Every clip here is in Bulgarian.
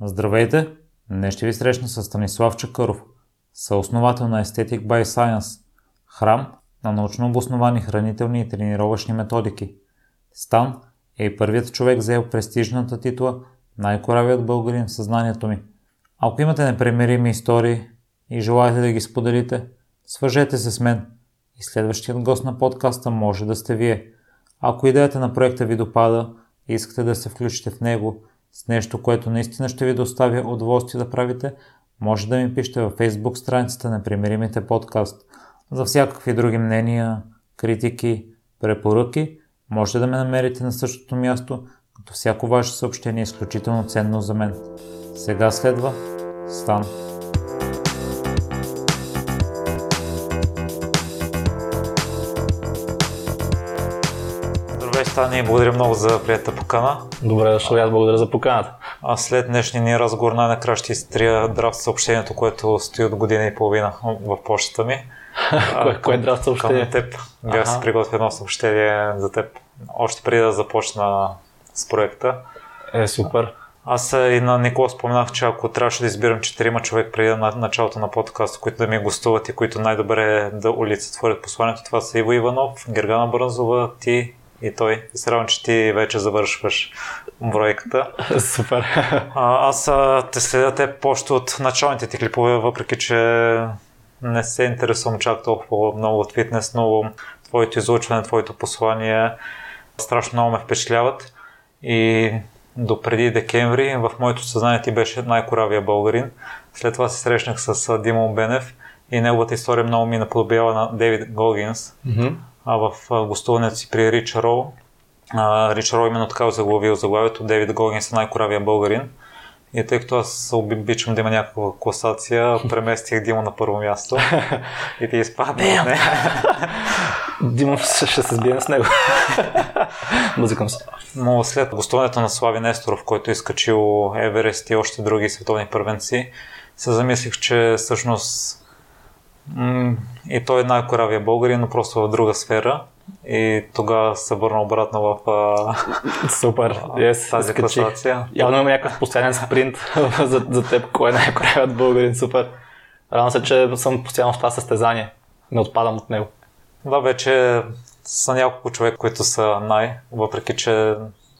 Здравейте! Днес ще ви срещна с Станислав Чакъров, съосновател на Aesthetic by Science, храм на научно обосновани хранителни и тренировъчни методики. Стан е първият човек взел престижната титла най-коравият българин в съзнанието ми. Ако имате непремирими истории и желаете да ги споделите, свържете се с мен и следващият гост на подкаста може да сте вие. Ако идеята на проекта ви допада и искате да се включите в него – с нещо, което наистина ще ви доставя удоволствие да правите, може да ми пишете във Facebook страницата на Примиримите подкаст. За всякакви други мнения, критики, препоръки, можете да ме намерите на същото място, като всяко ваше съобщение е изключително ценно за мен. Сега следва Стан. Стани, благодаря много за приятата покана. Добре дошъл, аз благодаря за поканата. А след днешния ни разговор най-накрая ще изтрия драфт съобщението, което стои от година и половина в почтата ми. кое, кое е драфт съобщение? Към теб. Бях си приготвил едно съобщение за теб. Още преди да започна с проекта. Е, супер. Аз и на Никола споменах, че ако трябваше да избирам четирима човек преди на началото на подкаста, които да ми гостуват и които най-добре да улицетворят посланието, това са Иво Иванов, Гергана Бърнзова, ти и той. И се радвам, че ти вече завършваш бройката. Супер. А, аз те следя те още от началните ти клипове, въпреки че не се интересувам чак толкова много от фитнес, но твоето излучване, твоето послание страшно много ме впечатляват. И до преди декември в моето съзнание ти беше най-коравия българин. След това се срещнах с Димон Бенев и неговата история много ми наподобява на Дейвид Гогинс. Mm-hmm в гостуването си при Рич Роу. Рич Роу именно така заглавил заглавието Дейвид Гогинс е най-коравия българин. И тъй като аз обичам да има някаква класация, преместих Дима на първо място и ти изпадна не. Дима ще се сбие с него. Музикам се. Но след гостуването на Слави Несторов, който е изкачил Еверест и още други световни първенци, се замислих, че всъщност и той е най-коравия българин, но просто в друга сфера. И тогава се върна обратно в Супер, yes, тази класация. Явно има някакъв постоянен спринт за, за теб, кой е най-коравият българин. Супер. Радвам се, че съм постоянно в това състезание. Не отпадам от него. Да, вече са няколко човека, които са най, въпреки че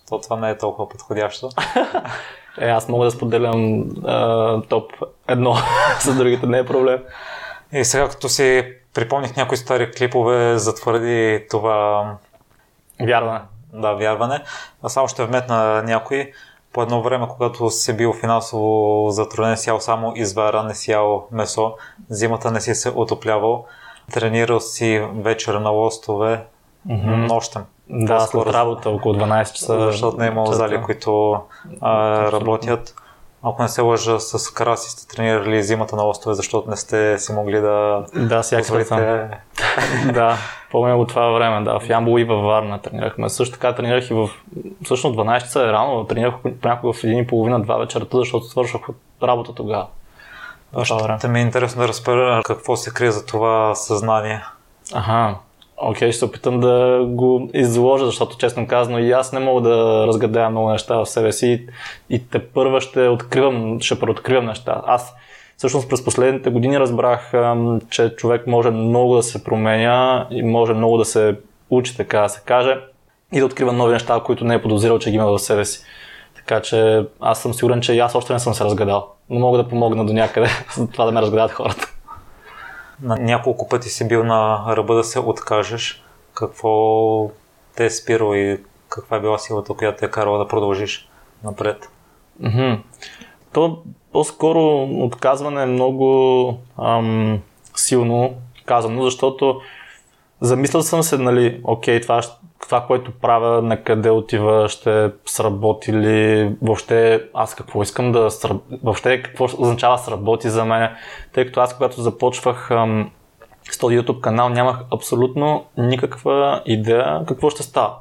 то това не е толкова подходящо. е, аз мога да споделям а, топ едно с другите, не е проблем. И сега като си припомних някои стари клипове, затвърди това... Вярване. Да, вярване. А само ще вметна някои. По едно време, когато си бил финансово затруднен, си ял само извара, не си ял месо, зимата не си се отоплявал, тренирал си вечер на лостове, mm-hmm. нощем. Да, след работа около 12 часа. Защото не е имало зали, които а, работят. Ако не се лъжа, с Краси сте тренирали зимата на лостове, защото не сте си могли да... Да, всяка позволите... да, помня го това време, да, в Ямбол и във Варна тренирахме. Също така тренирах и в... Всъщност 12 часа е рано, тренирах понякога в 1.30-2 вечерта, защото свършвах от работа тогава. Ще ми е интересно да разбера какво се крие за това съзнание. Ага, Окей, okay, ще се опитам да го изложа, защото честно казано и аз не мога да разгадая много неща в себе си и те първа ще откривам, ще преоткривам неща. Аз всъщност през последните години разбрах, че човек може много да се променя и може много да се учи, така да се каже, и да открива нови неща, които не е подозирал, че ги има в себе си. Така че аз съм сигурен, че и аз още не съм се разгадал, но мога да помогна до някъде за това да ме разгадат хората на няколко пъти си бил на ръба да се откажеш. Какво те е спирало и каква е била силата, която те е карала да продължиш напред? Mm-hmm. То по-скоро отказване е много ам, силно казано, защото замислял съм се, нали, окей, това, това, което правя, на къде отива, ще сработи ли, въобще аз какво искам да сработи, въобще какво означава сработи за мен, тъй като аз когато започвах ам, с този YouTube канал нямах абсолютно никаква идея какво ще става.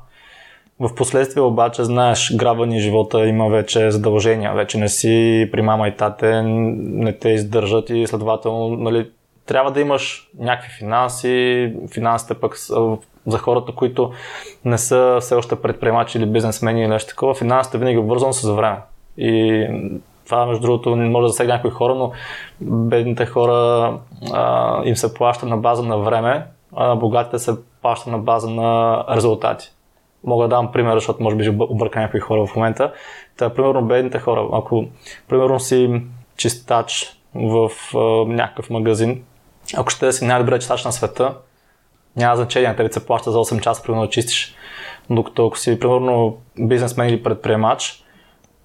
В последствие обаче, знаеш, граба ни живота има вече задължения, вече не си при мама и тате, не те издържат и следователно, нали, трябва да имаш някакви финанси, финансите пък за хората, които не са все още предприемачи или бизнесмени или нещо такова, финансите винаги е с време. И Това, между другото, може да засегне някои хора, но бедните хора а, им се плаща на база на време, а богатите се плаща на база на резултати. Мога да дам пример, защото може би обърка някои хора в момента. Та, примерно, бедните хора, ако примерно си чистач в а, някакъв магазин, ако ще си най-добре чистач на света, няма значение, те се плаща за 8 часа, примерно да чистиш. Докато ако си, примерно, бизнесмен или предприемач,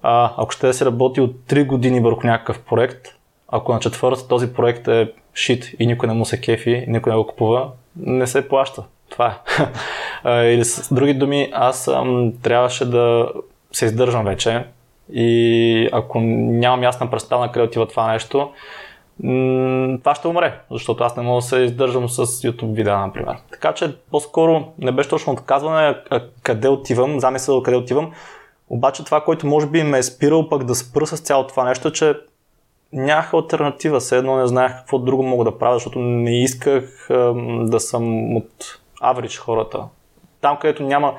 а, ако ще да си работи от 3 години върху някакъв проект, ако на четвърта този проект е шит и никой не му се кефи, никой не го купува, не се плаща. Това е. Или с други думи, аз ам, трябваше да се издържам вече и ако нямам ясна представа на къде отива това нещо, това ще умре, защото аз не мога да се издържам с YouTube видеа, например. Така че по-скоро не беше точно отказване а къде отивам, замисъл къде отивам, обаче това, което може би ме е спирал пък да спра с цялото това нещо, че нямах альтернатива, все едно не знаех какво друго мога да правя, защото не исках ам, да съм от average хората. Там, където няма,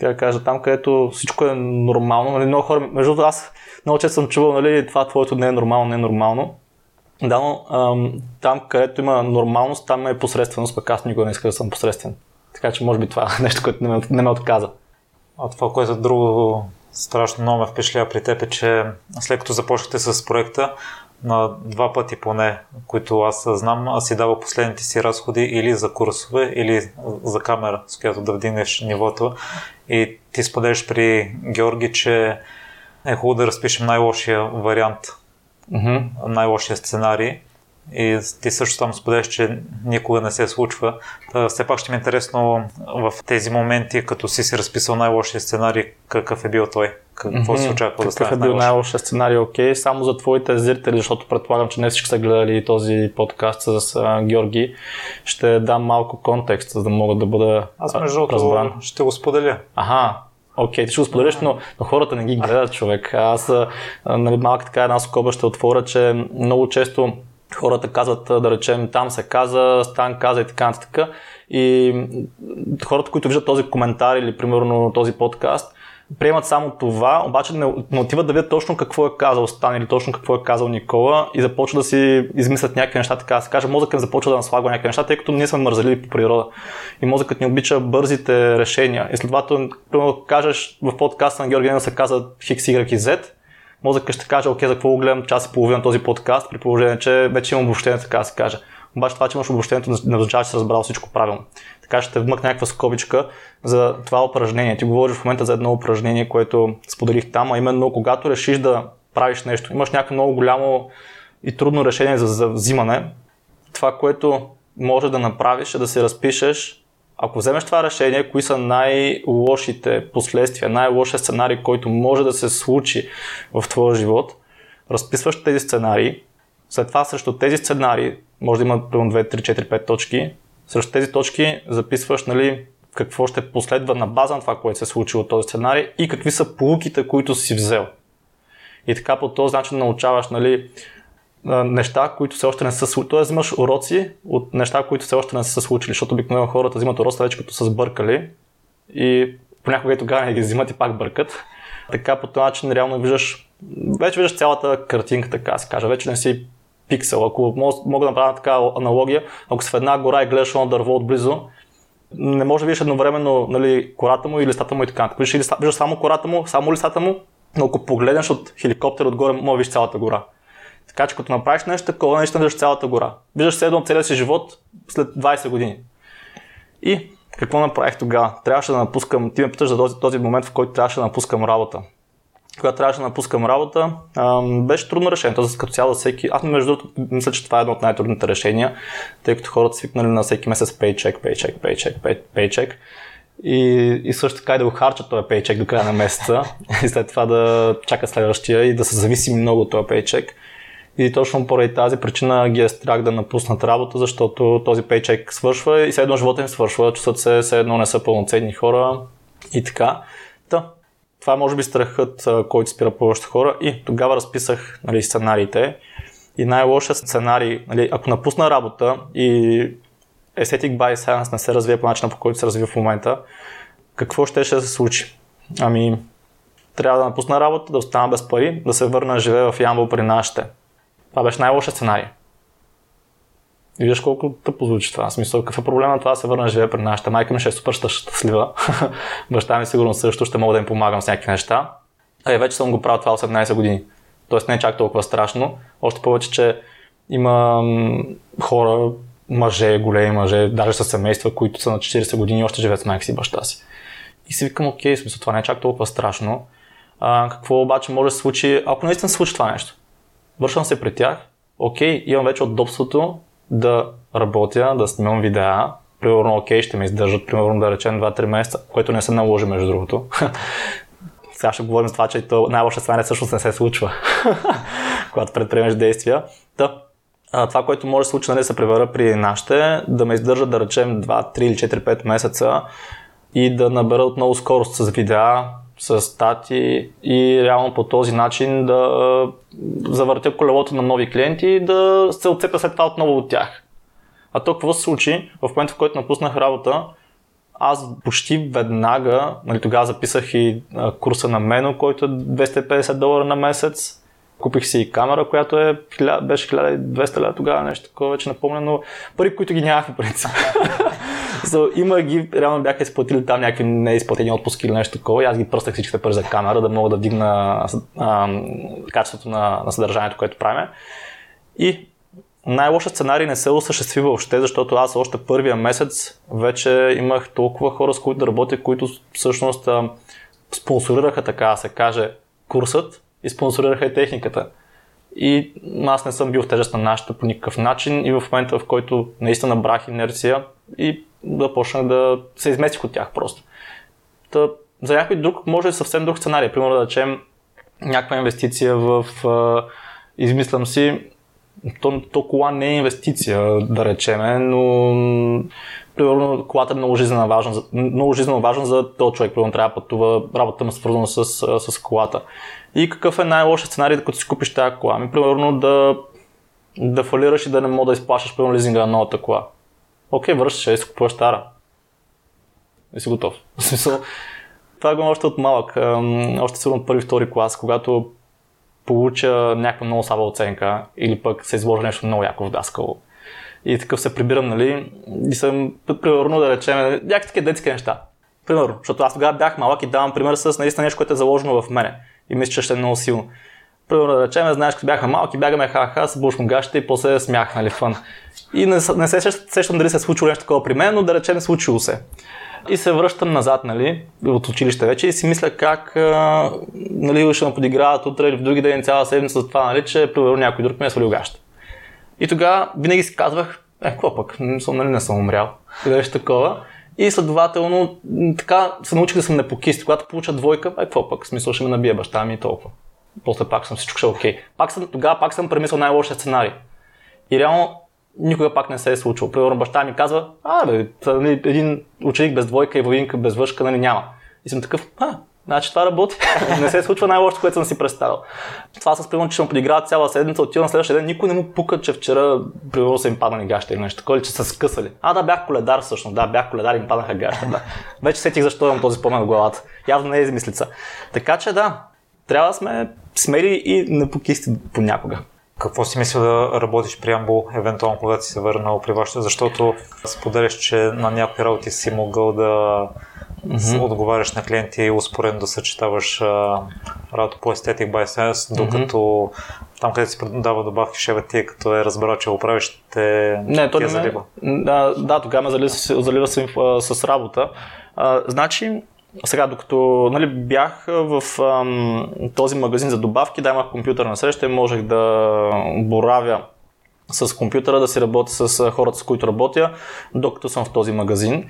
как да кажа, там, където всичко е нормално, нали, много хора, между другото аз много често съм чувал, нали, това твоето не е нормално, не е нормално. Да, но ам, там, където има нормалност, там е посредственост, пък аз никога не исках да съм посредствен. Така че може би това е нещо, което не ме, не ме отказа. А това, което друго страшно много ме впечатлява при теб е, че след като започнахте с проекта, на два пъти поне, които аз знам, аз си дава последните си разходи или за курсове, или за камера, с която да вдигнеш нивото. И ти споделяш при Георги, че е хубаво да разпишем най-лошия вариант, Mm-hmm. най-лошия сценарий. И ти също там споделяш, че никога не се случва. Та, все пак ще ми е интересно в тези моменти, като си си разписал най-лошия сценарий, какъв е бил той? Какво mm-hmm. се очаква да стане Какъв е бил най-лошия сценарий? Окей, okay. само за твоите зрители, защото предполагам, че не всички са гледали този подкаст с а, Георги. Ще дам малко контекст, за да мога да бъда Аз между другото ще го споделя. Ага, Окей, okay, ти ще го споделиш, но, но хората не ги гледат, човек. Аз нали, малка така една скоба ще отворя, че много често хората казват, да речем, там се каза, Стан каза и така нататък. И хората, които виждат този коментар или примерно този подкаст, приемат само това, обаче не, не отиват да видят точно какво е казал Стан или точно какво е казал Никола и започват да си измислят някакви неща, така да се каже. Мозъкът започва да наслагва някакви неща, тъй като ние сме мързали по природа. И мозъкът ни обича бързите решения. И следователно, примерно, кажеш в подкаста на Георгия се каза Хикс, Y и Z, мозъкът ще каже, окей, за какво го гледам час и половина този подкаст, при положение, че вече имам обобщение, така да се каже. Обаче това, че имаш обобщението, не означава, че си разбрал всичко правилно. Така ще вмъкна някаква скобичка за това упражнение. Ти говориш в момента за едно упражнение, което споделих там, а именно когато решиш да правиш нещо, имаш някакво много голямо и трудно решение за, взимане, това, което може да направиш е да се разпишеш ако вземеш това решение, кои са най-лошите последствия, най-лошия сценарий, който може да се случи в твоя живот, разписваш тези сценарии, след това срещу тези сценарии, може да има примерно 2, 3, 4, 5 точки, срещу тези точки записваш нали, какво ще последва на база на това, което се е случило този сценарий и какви са полуките, които си взел. И така по този начин научаваш нали, неща, които все още не са случили. Тоест взимаш уроци от неща, които все още не са случили, защото обикновено хората взимат уроци вече като са сбъркали и понякога и тогава не ги взимат и пак бъркат. Така по този начин реално виждаш, вече виждаш цялата картинка, така се каже. Вече не си пиксел. Ако мога да направя така аналогия, ако си в една гора и гледаш едно дърво отблизо, не може да видиш едновременно нали, кората му и листата му и така. Виждаш, виждаш само кората му, само листата му, но ако погледнеш от хеликоптер отгоре, може да видиш цялата гора. Така че като направиш нещо такова, наистина виждаш цялата гора. Виждаш се едно целия си живот след 20 години. И какво направих тогава? Трябваше да напускам, ти ме питаш за този, този момент, в който трябваше да напускам работа. Когато трябваше да напускам работа, беше трудно решение. Тоест, като цяло всеки. Аз, между другото, мисля, че това е едно от най-трудните решения, тъй като хората свикнали на всеки месец пейчек, пейчек, пейчек, пейчек. И, и също така и да го харчат този пейчек до края на месеца и след това да чака следващия и да се зависи много от този пейчек. И точно поради тази причина ги е страх да напуснат работа, защото този пейчек свършва и все едно живота им свършва, чувстват се, все едно не са пълноценни хора и така. Та, това е може би страхът, който спира повечето хора и тогава разписах нали, сценариите. И най-лошият сценарий, нали, ако напусна работа и Aesthetic by Science не се развие по начина, по който се развива в момента, какво ще, ще се случи? Ами, трябва да напусна работа, да остана без пари, да се върна да живея в Ямбол при нашите. Това беше най-лошият сценарий. И виждаш колко тъпо звучи това. Смисъл, какъв е проблема това се върна да живея при нашата. Майка ми ще е супер щастлива. Баща ми сигурно също ще мога да им помагам с някакви неща. А и вече съм го правил това 18 години. Тоест не е чак толкова страшно. Още повече, че има хора, мъже, големи мъже, даже с семейства, които са на 40 години и още живеят с майка си и баща си. И си викам, окей, смисъл, това не е чак толкова страшно. А, какво обаче може да се случи, ако наистина се случи това нещо? Вършвам се при тях, окей, имам вече удобството да работя, да снимам видеа, примерно, окей, ще ме издържат, примерно, да речем 2-3 месеца, което не се наложи, между другото. Сега ще говорим с това, че най-лоша сценария всъщност не се случва, когато предприемеш действия. Да, това, което може да се случи, нали, се превера при нашите, да ме издържат, да речем 2, 3 или 4, 5 месеца и да набера отново скорост с видеа, с стати и реално по този начин да завъртя колелото на нови клиенти и да се отцепя след това отново от тях. А то какво се случи? В момента, в който напуснах работа, аз почти веднага, нали, тогава записах и курса на Мено, който е 250 долара на месец. Купих си и камера, която е, беше 1200 лева тогава, нещо такова, вече напомня, но пари, които ги нямах в принцип. so, има ги, реално бяха изплатили там някакви неизплатени отпуски или нещо такова и аз ги пръстах всичките пари за камера, да мога да вдигна а, качеството на, на съдържанието, което правим. И най-лошият сценарий не се осъществи въобще, защото аз още първия месец вече имах толкова хора, с които да работя, които всъщност а, спонсорираха, така да се каже, курсът и спонсорираха и техниката. И аз не съм бил в тежест на нашата по никакъв начин и в момента, в който наистина набрах инерция и да почнах да се изместих от тях просто. Та, за някой друг може съвсем друг сценарий. Примерно да речем някаква инвестиция в, а, измислям си, то, то кола не е инвестиция, да речеме, но примерно колата е много жизненно важна, много жизненно важна за този човек, примерно трябва да пътува, работата му е свързана с, с колата. И какъв е най-лошият сценарий, като си купиш тази кола? Ми, примерно да, да фалираш и да не мога да изплащаш примерно лизинга на новата кола. Окей, връщаш и си купуваш стара. И си готов. В смисъл, това го още от малък. Още сигурно първи, втори клас, когато получа някаква много слаба оценка или пък се изложи нещо много яко в даскало. И такъв се прибирам, нали, и съм, примерно да речем, някакви такива детски неща. Примерно, защото аз тогава бях малък и давам пример с наистина нещо, което е заложено в мене. И мисля, че ще е много силно. Примерно да речем, знаеш, като бяхме малки, бягаме ха-ха, с бушмо гащите и после смях, нали, фън. И не, се сещам дали се е случило нещо такова при мен, но да речем, случило се. И се връщам назад, нали, от училище вече и си мисля как, а, нали, ще ме подиграват утре или в други ден цяла седмица за това, нали, че примерно някой друг ме е свалил гаща. И тогава винаги си казвах, е, какво пък, не съм, нали, не съм умрял. И беше такова. И следователно, така се научих да съм непокист. Когато получа двойка, е, какво пък, смисъл ще ме набие баща ми и толкова. После пак съм всичко ще е окей. Пак съм, тогава пак съм премислил най-лошия сценарий. И реално никога пак не се е случило. Примерно баща ми казва, а, бе, нали, един ученик без двойка и войнка без въшка, нали няма. И съм такъв, а, значи това работи. не се случва най-лошото, което съм си представил. Това с примерно, че съм подиграл цяла седмица, отивам на следващия ден, никой не му пука, че вчера примерно са им паднали гаща или нещо такова, че са скъсали. А, да, бях коледар всъщност, да, бях коледар им паднаха гаща. Да. Вече сетих защо имам този спомен в главата. Явно не е измислица. Така че да, трябва да сме смели и непокисти понякога. Какво си мисля да работиш при Амбо, евентуално когато си се върнал при вашето, защото споделяш, че на някои работи си могъл да mm-hmm. отговаряш на клиенти и успоредно да съчетаваш работа по Aesthetic by Science, докато mm-hmm. там, където си продава добавки шева ти, като е разбрал, че го правиш, те не, то не залива. Да, да, тогава ме залива, залива с, с работа. А, значи, сега, докато нали, бях в ам, този магазин за добавки, да имах компютърна среща и можех да боравя с компютъра, да си работя с хората, с които работя, докато съм в този магазин.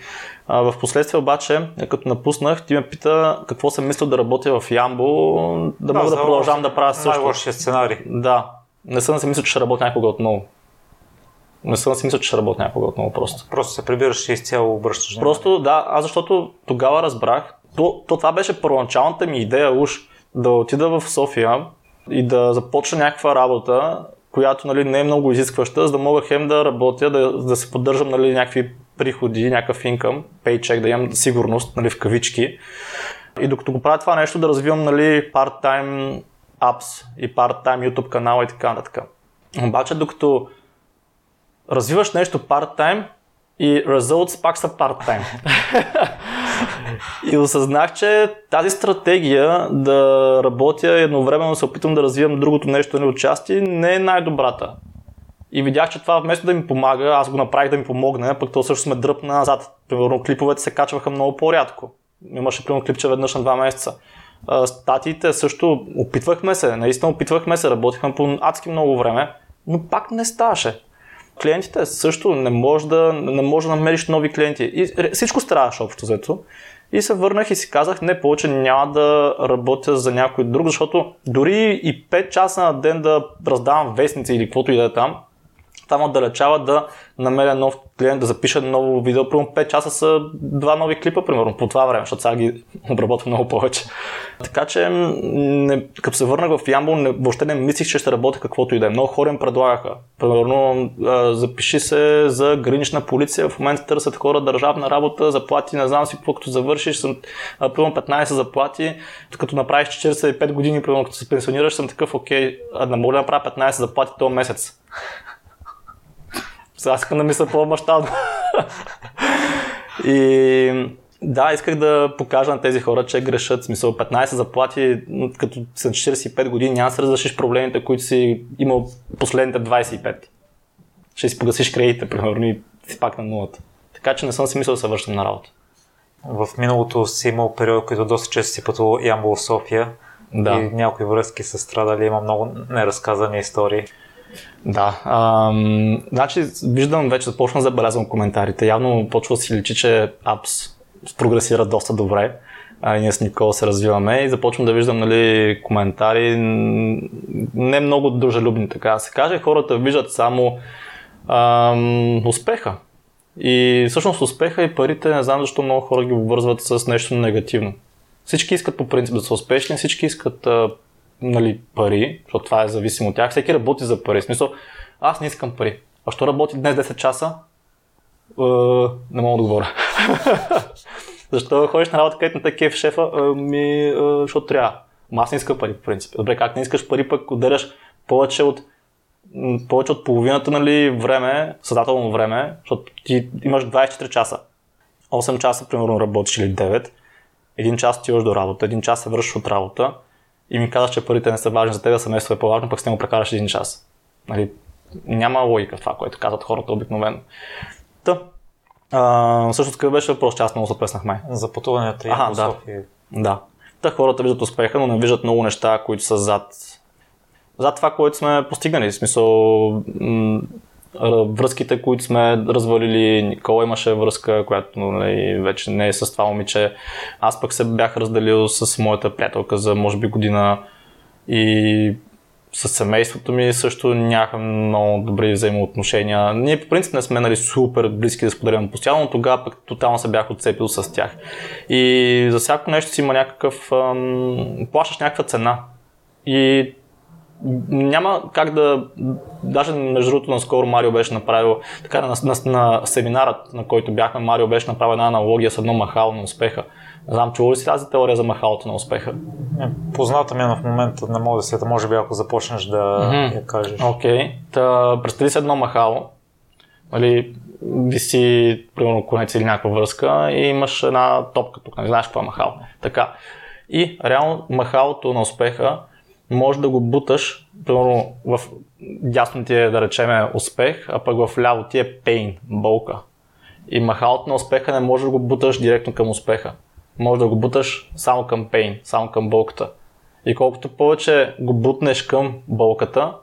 В последствие обаче, като напуснах, ти ме пита какво съм мислил да работя в Ямбо, да, да мога да продължавам да правя също. Най-лошия сценарий. Да. Не съм да си мисля, че ще работя някога отново. Не съм си мисля, че ще работя някога отново просто. Просто се прибираш и изцяло обръщаш. Просто да, аз защото тогава разбрах, то, то това беше първоначалната ми идея уж да отида в София и да започна някаква работа, която нали, не е много изискваща, за да мога хем да работя, да, да се поддържам нали, някакви приходи, някакъв инкъм, пейчек, да имам сигурност нали, в кавички. И докато го правя това нещо, да развивам нали, part-time apps и part-time YouTube канала и така нататък. Обаче, докато развиваш нещо part-time и results пак са part-time. и осъзнах, че тази стратегия да работя едновременно се опитвам да развивам другото нещо на участие не е най-добрата. И видях, че това вместо да ми помага, аз го направих да ми помогне, пък то също сме дръпна назад. Примерно клиповете се качваха много по-рядко. Имаше примерно клипче веднъж на два месеца. Статиите също опитвахме се, наистина опитвахме се, работихме по адски много време, но пак не ставаше. Клиентите също не може да, не може да намериш нови клиенти. И всичко страдаше общо взето. И се върнах и си казах, не повече няма да работя за някой друг, защото дори и 5 часа на ден да раздавам вестници или каквото и да е там, там отдалечава да намеря нов клиент, да запиша ново видео. Примерно 5 часа са два нови клипа, примерно, по това време, защото сега ги обработвам много повече. Така че, не, като се върнах в Ямбол, не, въобще не мислих, че ще работя каквото и да е. Много хора им предлагаха. Примерно, а, запиши се за гранична полиция, в момента търсят хора държавна работа, заплати, не знам си какво, като завършиш, съм, а, примерно 15 заплати, като направиш 45 години, примерно като се пенсионираш, съм такъв, окей, а да мога да направя 15 заплати този месец. Сега искам да мисля по-мащабно. и да, исках да покажа на тези хора, че грешат. Смисъл 15 заплати, като са 45 години, няма да се разрешиш проблемите, които си имал последните 25. Ще си погасиш кредитите, примерно, и си пак на нулата. Така че не съм си мислил да се връщам на работа. В миналото си имал период, който доста често си пътувал Ямбол София. Да. И някои връзки са страдали, има много неразказани истории. Да. Ам, значи, виждам вече, започна да забелязвам коментарите. Явно почва да си личи, че апс прогресира доста добре. А, ние с Никола се развиваме и започвам да виждам нали, коментари не много дружелюбни, така да се каже. Хората виждат само ам, успеха. И всъщност успеха и парите, не знам защо много хора ги обвързват с нещо негативно. Всички искат по принцип да са успешни, всички искат нали, пари, защото това е зависимо от тях. Всеки работи за пари. В смисъл, аз не искам пари. А що работи днес 10 часа? Е, не мога да говоря. Защо ходиш на работа, където на такива шефа? Ми, е, защото трябва. Ма аз не искам пари, по принцип. Добре, как не искаш пари, пък отделяш повече от повече от половината нали, време, съзнателно време, защото ти имаш 24 часа. 8 часа, примерно, работиш или 9. Един час отиваш до работа, един час се връщаш от работа, и ми казаш, че парите не са важни за теб, да семейство е по-важно, пък с него прекараш един час. Нали, няма логика в това, което казват хората обикновено. Та, а, също какъв беше въпрос, че аз много запреснах май. За пътуването и да. Да. Та хората виждат успеха, но не виждат много неща, които са зад, зад това, което сме постигнали. В смисъл, м- връзките, които сме развалили. Никола имаше връзка, която нали, вече не е с това момиче. Аз пък се бях разделил с моята приятелка за може би година и с семейството ми също нямаха много добри взаимоотношения. Ние по принцип не сме нали, супер близки да споделяме постоянно, но тогава пък тотално се бях отцепил с тях. И за всяко нещо си има някакъв... Ам, плащаш някаква цена. И няма как да, даже между другото наскоро Марио беше направил, така на, на, на семинарът, на който бяхме, Марио беше направил една аналогия с едно махало на успеха. Не знам, чува ли си тази теория за махалото на успеха? Не, позната ми е, в момента не мога да се, може би ако започнеш да mm-hmm. я кажеш. Окей, okay. представи се едно махало, нали, виси, примерно, конец или някаква връзка и имаш една топка тук, не знаеш какво е махало. Така. И реално махалото на успеха може да го буташ, примерно в дясно ти е да речеме успех, а пък в ляво ти е пейн, болка. И махалото на успеха не може да го буташ директно към успеха. Може да го буташ само към пейн, само към болката. И колкото повече го бутнеш към болката,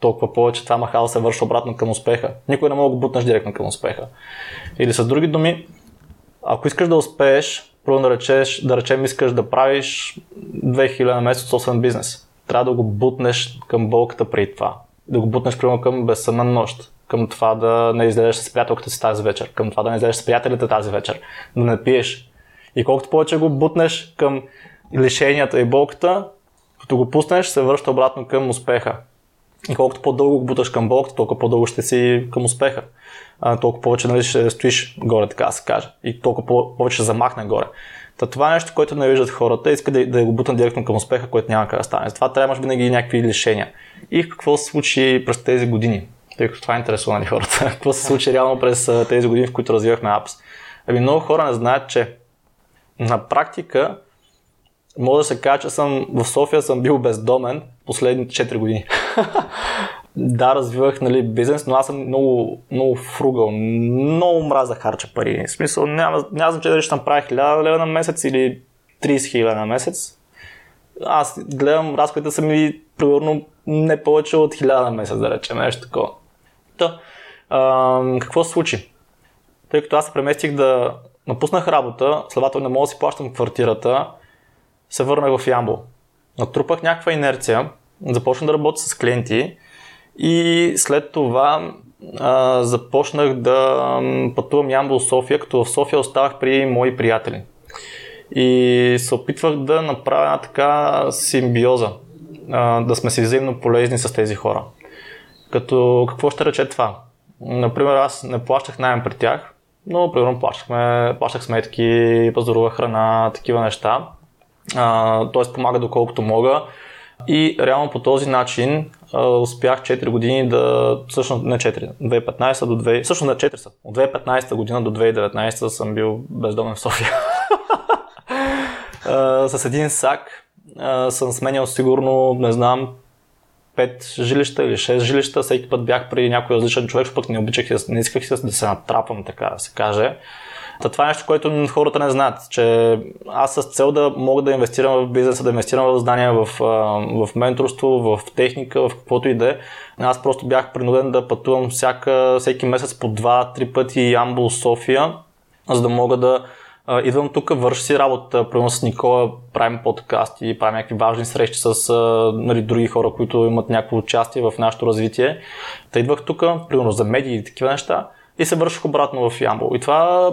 толкова повече това махало се върши обратно към успеха. Никой не може да го бутнеш директно към успеха. Или с други думи, ако искаш да успееш, първо да, речеш, да речем искаш да правиш 2000 на месец собствен бизнес трябва да го бутнеш към болката преди това. Да го бутнеш примерно към безсънна нощ, към това да не излезеш с приятелката си тази вечер, към това да не излезеш с приятелите тази вечер, да не пиеш. И колкото повече го бутнеш към лишенията и болката, като го пуснеш, се връща обратно към успеха. И колкото по-дълго буташ към болката, толкова по-дълго ще си към успеха. А, толкова повече нали, ще стоиш горе, така да се каже. И толкова повече ще замахне горе. Та това е нещо, което не виждат хората, иска да, да го бутнат директно към успеха, което няма как да стане. Това трябва винаги някакви лишения. И какво се случи през тези години? Тъй като това е интересува на хората. какво се случи реално през тези години, в които развивахме апс? Ами много хора не знаят, че на практика мога да се кажа, че съм в София съм бил бездомен последните 4 години. да, развивах нали, бизнес, но аз съм много, много фругал, много мраза харча пари. В смисъл, няма, няма значение дали ще направя 1000 лева на месец или 30 хиляди на месец. Аз гледам, разходите са ми примерно не повече от 1000 на месец, да речем, нещо такова. Та, а, какво се случи? Тъй като аз се преместих да напуснах работа, следователно не мога да си плащам квартирата, се върнах в Ямбол. Натрупах някаква инерция, започнах да работя с клиенти и след това а, започнах да пътувам Ямбол София, като в София оставах при мои приятели. И се опитвах да направя една така симбиоза, а, да сме си взаимно полезни с тези хора. Като какво ще рече това? Например, аз не плащах найем при тях, но примерно плащахме, плащах сметки, пазарувах храна, такива неща. Т.е. помага доколкото мога. И реално по този начин успях 4 години да, всъщност не 4, 2015 до 2, всъщност на 4 са. От 2015 година до 2019 съм бил бездомен в София. с един сак съм сменял сигурно, не знам, 5 жилища или 6 жилища. Всеки път бях при някой различен човек, пък не обичах, не исках да се натрапвам, така да се каже. Та това е нещо, което хората не знаят, че аз с цел да мога да инвестирам в бизнеса, да инвестирам в знания, в, в менторство, в техника, в каквото и да е. Аз просто бях принуден да пътувам всяка, всеки месец по 2-3 пъти Ямбул, София, за да мога да идвам тук, върши си работа, примерно с Никола правим подкасти правим някакви важни срещи с нали, други хора, които имат някакво участие в нашето развитие. Та идвах тук, примерно за медии и такива неща и се върших обратно в Ямбол. И това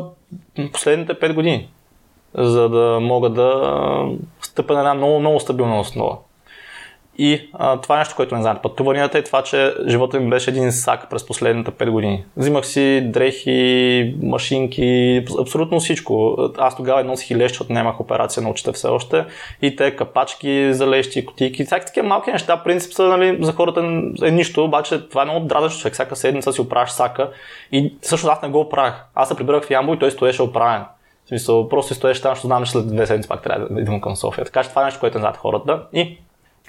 последните 5 години, за да мога да стъпя на една много, много стабилна основа. И а, това е нещо, което не знаете. Пътуванията е това, че живота ми беше един сак през последните 5 години. Взимах си дрехи, машинки, абсолютно всичко. Аз тогава носих и лещи, защото нямах операция на очите все още. И те капачки за лещи, котики, всяки такива малки неща. Принцип са нали, за хората е нищо, обаче това е много дразнещо човек. Всяка седмица си оправяш сака. И също аз не го оправях. Аз се прибирах в Ямбо и той стоеше оправен. В смисъл, просто стоеше там, защото знам, че след две седмици пак трябва да идвам към София. Така че това е нещо, което не знаят хората. И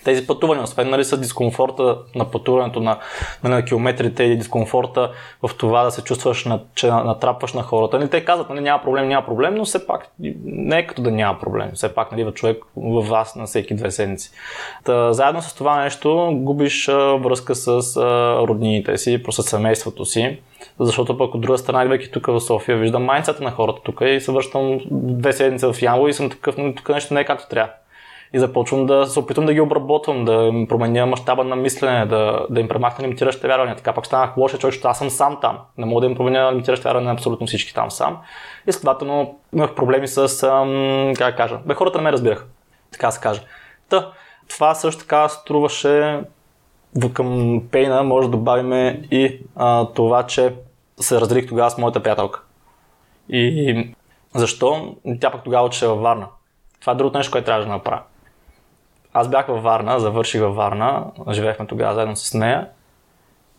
тези пътувания, освен нали, са дискомфорта на пътуването на, на, на километрите и дискомфорта в това да се чувстваш, на, че натрапваш на хората. Нали, те казват, нали, няма проблем, няма проблем, но все пак не е като да няма проблем. Все пак нали, човек във вас на всеки две седмици. Та, заедно с това нещо губиш а, връзка с а, роднините си, просто с семейството си. Защото пък от друга страна, идвайки тук в София, виждам майнцата на хората тук и се връщам две седмици в Ямбо и съм такъв, тук нещо не е както трябва и започвам да се опитвам да ги обработвам, да им променя мащаба на мислене, да, да им премахна лимитиращите вярвания. Така пак станах лошия човек, защото аз съм сам там. Не мога да им променя лимитиращите вярвания на абсолютно всички там сам. И следователно имах проблеми с, ам, как кажа, бе, хората не ме разбираха, така се каже. Та, това също така струваше към пейна, може да добавим и а, това, че се разделих тогава с моята приятелка. И защо? Тя пък тогава учеше във Варна. Това е другото нещо, което трябваше да направя. Аз бях във Варна, завърших във Варна, живеехме тогава заедно с нея.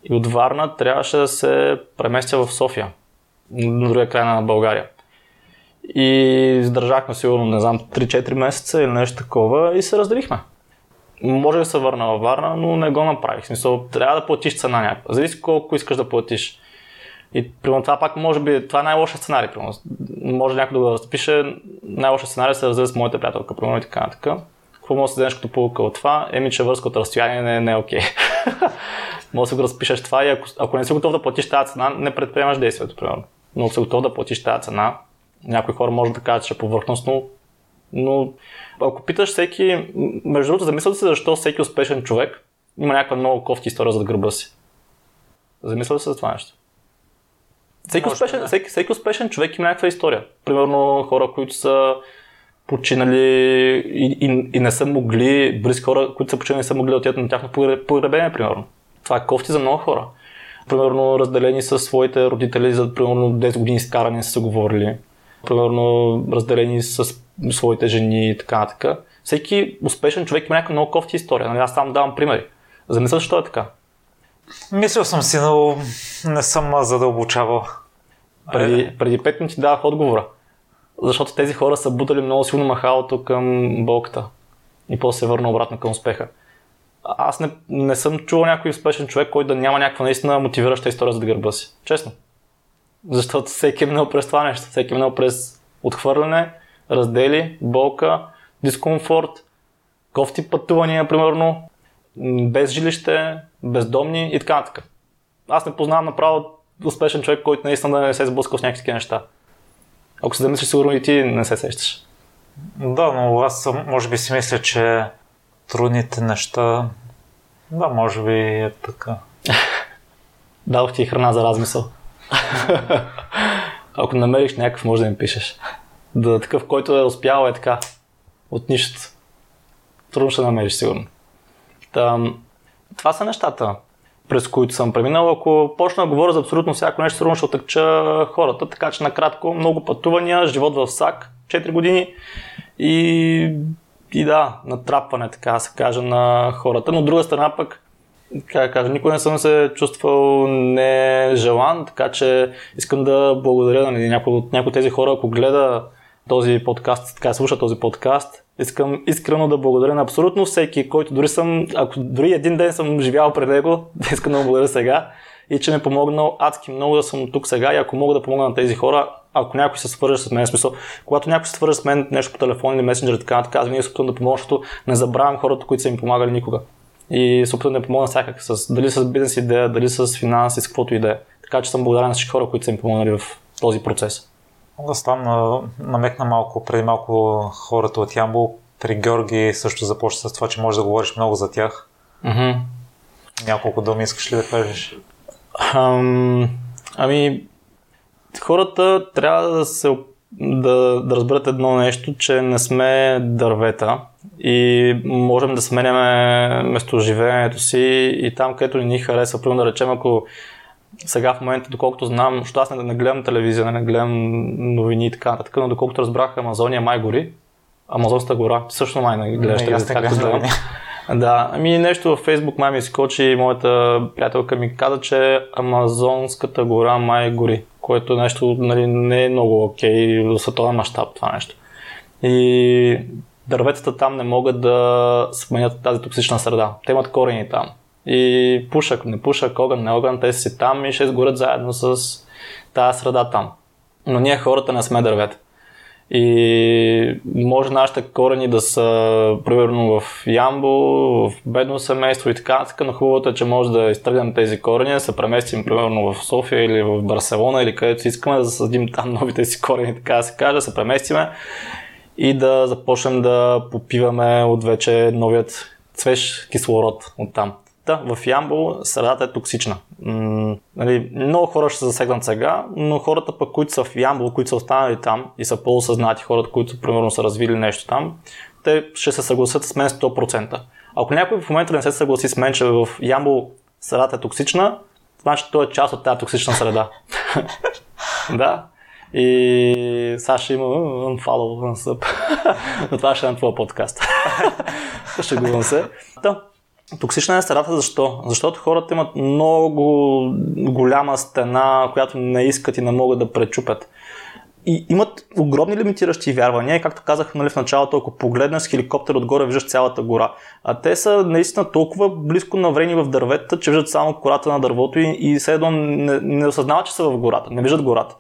И от Варна трябваше да се преместя в София, на другия край на България. И издържахме сигурно, не знам, 3-4 месеца или нещо такова и се разделихме. Може да се върна във Варна, но не го направих. В смисъл, трябва да платиш цена някаква. Зависи колко искаш да платиш. И примерно това пак може би, това е най-лошия сценарий. Примерно. Може някой да го разпише, най-лошия сценарий се разделя с моята приятелка, примерно и така нататък какво може да се вземеш като полука от това? Еми, че връзка от разстояние не, не е окей. Okay. може да го разпишеш това и ако, ако не си готов да платиш тази цена, не предприемаш действието, примерно. Но ако си готов да платиш тази цена, някои хора може да кажат, че е повърхностно, но ако питаш всеки, между другото, замисля се защо всеки успешен човек има някаква много кофти история зад гърба си. Замисля се за това нещо. Всеки успешен, всеки, всеки успешен човек има някаква история. Примерно хора, които са починали и, и, и не са могли, близки хора, които са починали, не са могли да отидат на тяхно погребение, примерно. Това е кофти за много хора. Примерно разделени с своите родители за примерно 10 години скаране са говорили. Примерно разделени с своите жени и така нататък. Всеки успешен човек има някаква много кофти история. Нали? Аз само давам примери. Замисля, защо е така. Мислил съм си, но не съм задълбочавал. Преди, преди 5 минути давах отговора. Защото тези хора са бутали много силно махалото към болката. И после се върна обратно към успеха. Аз не, не съм чувал някой успешен човек, който да няма някаква наистина мотивираща история за гърба си. Честно. Защото всеки е минал през това нещо. Всеки е минал през отхвърляне, раздели, болка, дискомфорт, кофти пътувания, примерно, без жилище, бездомни и така нататък. Аз не познавам направо успешен човек, който наистина да не се сблъскал с някакви неща. Ако се замислиш, сигурно и ти не се сещаш. Да, но аз може би си мисля, че трудните неща, да, може би е така. Дадох ти храна за размисъл. Ако намериш някакъв, може да ми пишеш. Да, такъв, който е успял е така. От нищото. Трудно ще намериш, сигурно. Там, това са нещата, през които съм преминал. Ако почна да говоря за абсолютно всяко нещо, сигурно ще отъкча хората. Така че накратко, много пътувания, живот в САК, 4 години и, и да, натрапване, така да се каже, на хората. Но от друга страна пък, как кажа, никой не съм се чувствал нежелан, така че искам да благодаря на нали, някой от някои от тези хора, ако гледа този подкаст, така слуша този подкаст, искам искрено да благодаря на абсолютно всеки, който дори съм, ако дори един ден съм живял пред него, искам да му благодаря сега и че ми е помогнал адски много да съм тук сега и ако мога да помогна на тези хора, ако някой се свържа с мен, смисъл, когато някой се свържа с мен нещо по телефон или месенджер така нататък, аз винаги се опитвам да помогна, защото не забравям хората, които са им помагали никога. И се опитвам да помогна всякак, с, дали с бизнес идея, дали с финанси, с каквото и да е. Така че съм благодарен на всички хора, които са им помогнали в този процес. Да стана, намекна малко, преди малко хората от Ямбол. При Георги също започва с това, че можеш да говориш много за тях. Mm-hmm. Няколко думи искаш ли да кажеш? Ам, ами, хората трябва да се да, да разберат едно нещо, че не сме дървета и можем да сменяме местоживеенето си и там, където ни харесва. Примерно да речем, ако сега в момента, доколкото знам, защото аз не, не гледам телевизия, не гледам новини и така нататък, но доколкото разбрах, Амазония май гори. Амазонската гора, също май не гледаш телевизия, както. Да, ами нещо във Фейсбук май ми скочи и моята приятелка ми каза, че Амазонската гора май гори, което е нещо нали, не е много окей в световен мащаб това нещо. И дърветата там не могат да сменят тази токсична среда. Те имат корени там. И пушак, не пушак, огън, не огън, те си там и ще изгорят заедно с тази среда там. Но ние хората не сме дървета. И може нашите корени да са примерно в Ямбо, в бедно семейство и така, така, но хубавото е, че може да изтръгнем тези корени, да се преместим примерно в София или в Барселона или където си искаме да засадим там новите си корени, така да се каже, да се преместиме и да започнем да попиваме от вече новият свеж кислород от там. Та, в Ямбол средата е токсична. М- нали, много хора ще се засегнат сега, но хората пък, които са в Ямбол, които са останали там и са по-осъзнати, хората, които примерно са развили нещо там, те ще се съгласят с мен 100%. Ако някой в момента не се съгласи с мен, че в Ямбол средата е токсична, значи той е част от тази токсична среда. да. И сега ще има unfollow, unsub. Но това ще е на твоя подкаст. Шегувам се. Да. Токсична е средата защо? Защото хората имат много голяма стена, която не искат и не могат да пречупят. И имат огромни лимитиращи вярвания и както казах нали, в началото, ако погледнеш с хеликоптер отгоре, виждаш цялата гора. А те са наистина толкова близко наврени в дърветата, че виждат само кората на дървото и, и все не, не осъзнават, че са в гората, не виждат гората.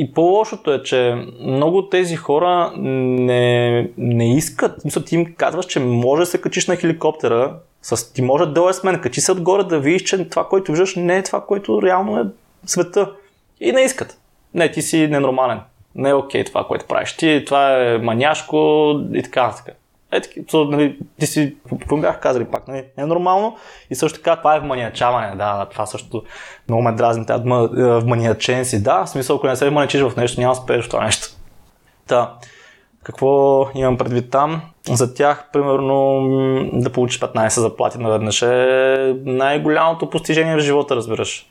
И по-лошото е, че много от тези хора не, не искат. Мисля, ти им казваш, че може да се качиш на хеликоптера, с, ти може да е мен, качи се отгоре да видиш, че това, което виждаш, не е това, което реално е света. И не искат. Не, ти си ненормален. Не е окей okay, това, което правиш. Ти, това е маняшко и така. така. Е, така, нали, ти си, какво бях казали пак, нали, е нормално. И също така, това е вманиачаване, да, това също много ме дразни, тази вманиачен си, да, в смисъл, ако не се вманичиш в нещо, няма да успееш в това нещо. Та, Какво имам предвид там? За тях, примерно, да получиш 15 заплати наведнъж е най-голямото постижение в живота, разбираш.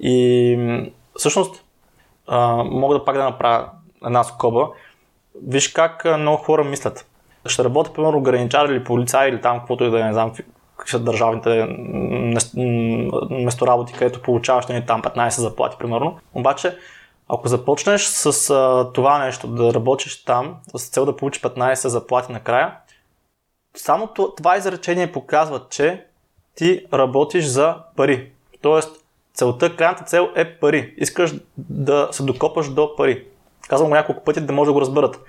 И всъщност, а, мога да пак да направя една скоба. Виж как много хора мислят. Ще работя, примерно, граничар или полицай или там, каквото и да е, не знам какви са държавните местоработи, където получаваш нали, там 15 заплати, примерно. Обаче, ако започнеш с а, това нещо, да работиш там, с цел да получиш 15 заплати накрая, само това изречение показва, че ти работиш за пари. Тоест, целта, крайната цел е пари. Искаш да се докопаш до пари. Казвам го няколко пъти, да може да го разберат.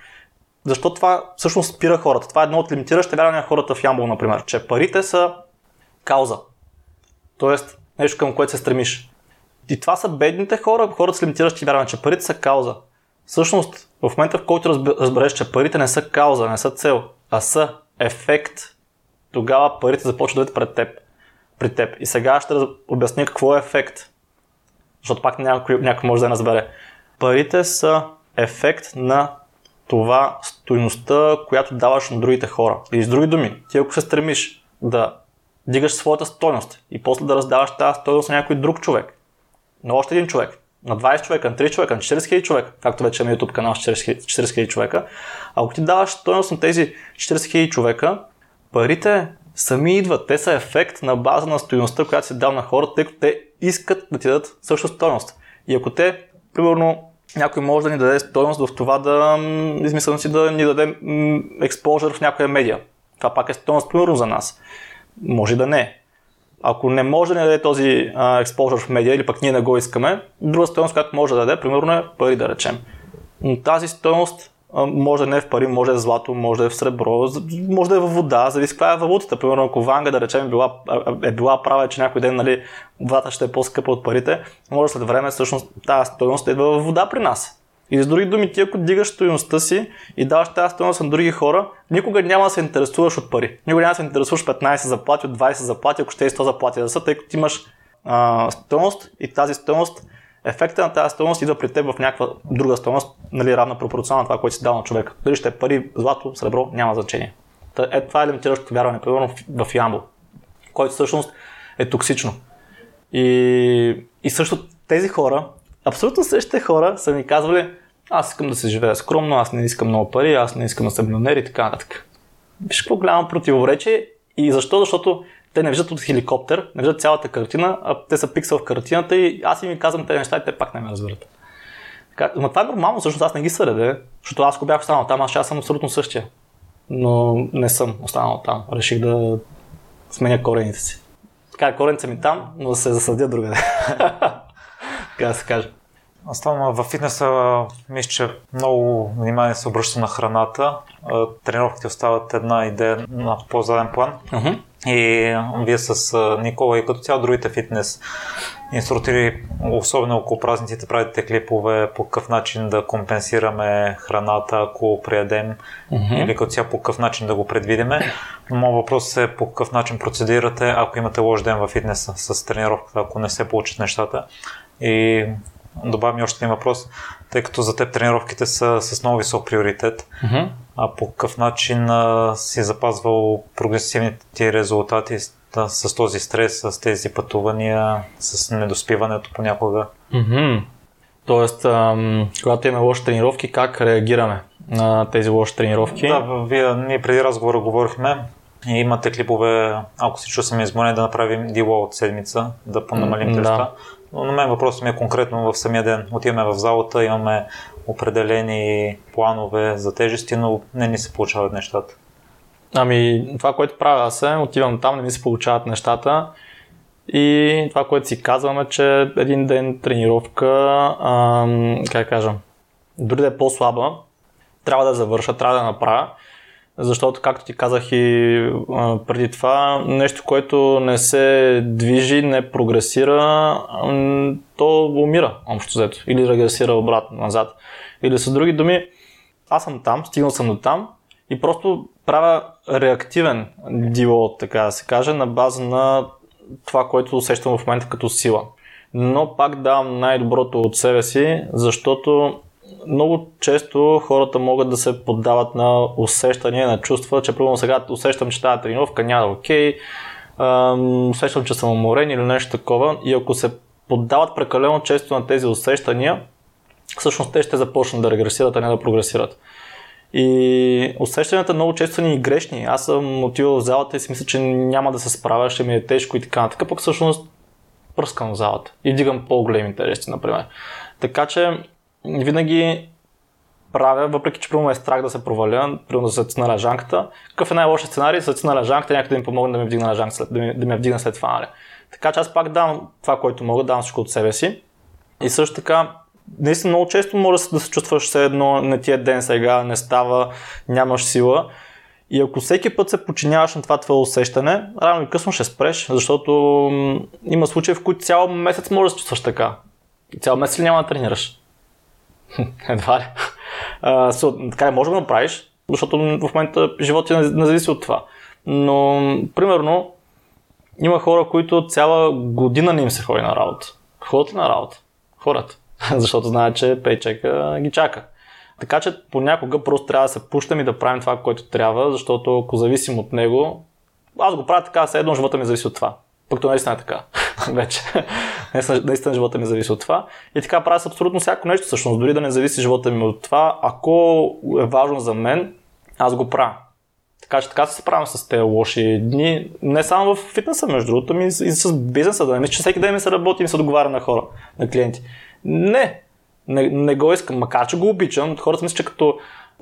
Защо това всъщност спира хората? Това е едно от лимитиращите вярвания на хората в Ямбол, например, че парите са кауза. Тоест, нещо към което се стремиш. И това са бедните хора, хората с лимитиращи вярвания, че парите са кауза. Всъщност, в момента в който разбереш, че парите не са кауза, не са цел, а са ефект, тогава парите започват да идват пред теб. При теб. И сега ще обясня какво е ефект. Защото пак някой, някой може да не разбере. Парите са ефект на това стоеността, която даваш на другите хора. Или с други думи, ти ако се стремиш да дигаш своята стойност и после да раздаваш тази стойност на някой друг човек, на още един човек, на 20 човека, на 3 човека, на 40 000 човека, както вече имаме YouTube канал с 40 000 човека, ако ти даваш стойност на тези 40 000 човека, парите сами идват. Те са ефект на база на стоеността, която се дал на хората, тъй като те искат да ти дадат също стойност. И ако те, примерно, някой може да ни даде стойност в това да, измислям си, да ни даде експожър в някоя медия. Това пак е стойност, примерно, за нас. Може да не. Ако не може да ни даде този експожър в медия или пък ние не го искаме, друга стойност, която може да даде, примерно е пари да речем. Но тази стойност може не е в пари, може е в злато, може е в сребро, може е в вода, зависи каква е валутата. Примерно, ако Ванга, да речем, била, е била права, че някой ден нали, водата ще е по-скъпа от парите, може след време всъщност тази стоеност идва в вода при нас. И с други думи, ти ако дигаш стоеността си и даваш тази стоеност на други хора, никога няма да се интересуваш от пари. Никога няма да се интересуваш 15 заплати, от 20 заплати, ако ще е 100 заплати да са, тъй като имаш а, стоеност и тази стоеност ефекта на тази стоеност идва при теб в някаква друга стоеност, нали, равна пропорционална на това, което си дал на човека. Дали ще е пари, злато, сребро, няма значение. Та, е, това е лимитиращото вярване, примерно в, в Ямбо, който всъщност е токсично. И, и също тези хора, абсолютно същите хора са ми казвали, аз искам да се живея скромно, аз не искам много пари, аз не искам да съм милионер и така нататък. Виж какво голямо противоречие и защо? Защото те не виждат от хеликоптер, не виждат цялата картина, а те са пиксел в картината и аз им казвам тези неща и те пак не ме разбират. Така, но това е нормално, всъщност аз не ги съде, защото аз ако бях останал там, аз ще съм абсолютно същия. Но не съм останал там. Реших да сменя корените си. Така, корените ми там, но да се засъдя другаде. така да се каже. Оставам в фитнеса, мисля, че много внимание се обръща на храната. Тренировките остават една идея на по-заден план. Uh-huh. И вие с Никола и като цяло другите фитнес инструктори, особено около празниците, правите клипове по какъв начин да компенсираме храната, ако приедем mm-hmm. или като цяло по какъв начин да го предвидиме. Но моят въпрос е по какъв начин процедирате, ако имате лош ден в фитнеса с тренировката, ако не се получат нещата. И добавям още един въпрос, тъй като за теб тренировките са с много висок приоритет. Mm-hmm. А по какъв начин а, си запазвал прогресивните ти резултати с, с този стрес, с тези пътувания, с недоспиването понякога? Mm-hmm. Тоест, ам, когато имаме лоши тренировки, как реагираме на тези лоши тренировки? Да, вие, ние преди разговора говорихме, и имате клипове, ако си чувстваме изморен, да направим дило от седмица, да понамалим теста. Да. Но на мен въпросът ми е конкретно в самия ден. Отиваме в залата, имаме определени планове за тежести, но не ни се получават нещата. Ами, това, което правя аз е, отивам там, не ми се получават нещата. И това, което си казваме, че един ден тренировка, ам, как кажа, дори да е по-слаба, трябва да завърша, трябва да направя защото, както ти казах и а, преди това, нещо, което не се движи, не прогресира, то умира, общо взето, или регресира обратно, назад. Или с други думи, аз съм там, стигнал съм до там и просто правя реактивен дивол, така да се каже, на база на това, което усещам в момента като сила. Но пак давам най-доброто от себе си, защото много често хората могат да се поддават на усещания, на чувства, че примерно сега усещам, че тази тренировка няма да е усещам, че съм уморен или нещо такова и ако се поддават прекалено често на тези усещания, всъщност те ще започнат да регресират, а не да прогресират. И усещанията много често са ни грешни. Аз съм отивал в залата и си мисля, че няма да се справя, ще ми е тежко и така нататък, пък всъщност пръскам в залата и дигам по-големи тежести, например. Така че винаги правя, въпреки че първо е страх да се проваля, примерно да се цена лежанката. Какъв е най-лошият сценарий? Се цена лежанката, някой да ми помогне да ми вдигна лежанката, да ми, да ми вдигна след това. Нали? Така че аз пак давам това, което мога, давам всичко от себе си. И също така, наистина много често може да се чувстваш все едно, на тия ден сега не става, нямаш сила. И ако всеки път се подчиняваш на това твое усещане, рано или късно ще спреш, защото има случаи, в които цял месец можеш да се чувстваш така. Цял месец ли няма да тренираш? Едва ли. А, so, така може да направиш, защото в момента живота не, не зависи от това. Но, примерно, има хора, които цяла година не им се ходи на работа. Ходят ли на работа? Хората. защото знаят, че пейчека ги чака. Така че понякога просто трябва да се пущам и да правим това, което трябва, защото ако зависим от него, аз го правя така, все едно живота ми зависи от това. Пък то наистина е така. Вече. наистина, наистина живота ми зависи от това. И така правя с абсолютно всяко нещо, всъщност. Дори да не зависи живота ми от това, ако е важно за мен, аз го правя. Така че така се справям с тези лоши дни. Не само в фитнеса, между другото, ми и с бизнеса. Да не мисля, че всеки ден ми се работи и ми се договаря на хора, на клиенти. Не, не, не го искам, макар че го обичам. Хората мислят, че като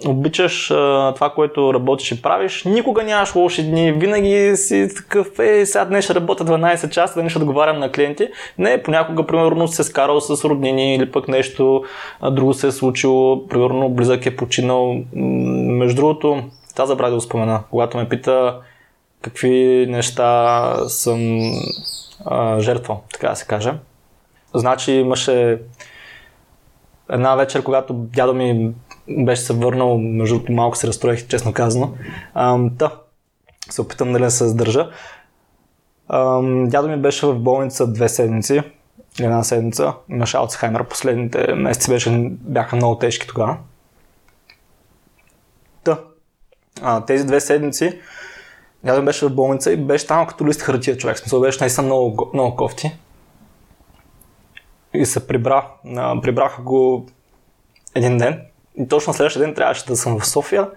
обичаш а, това, което работиш и правиш, никога нямаш лоши дни, винаги си такъв, е, сега днес ще работя 12 часа, да ще отговарям на клиенти. Не, понякога, примерно, се скарал с роднини или пък нещо а, друго се е случило, примерно, близък е починал. Между другото, това забравя да го спомена, когато ме пита какви неща съм а, жертвал, така да се каже. Значи имаше една вечер, когато дядо ми беше се върнал, между другото малко се разстроих, честно казано. Та, се опитам нали да се задържа. Ам, дядо ми беше в болница две седмици, една седмица. Имаше Алцхаймер, последните месеци беше, бяха много тежки тогава. Та, а, тези две седмици дядо ми беше в болница и беше там като лист хартия човек. Смисъл беше наистина много, много кофти и се прибра. Прибраха го един ден и точно следващия ден трябваше да съм в София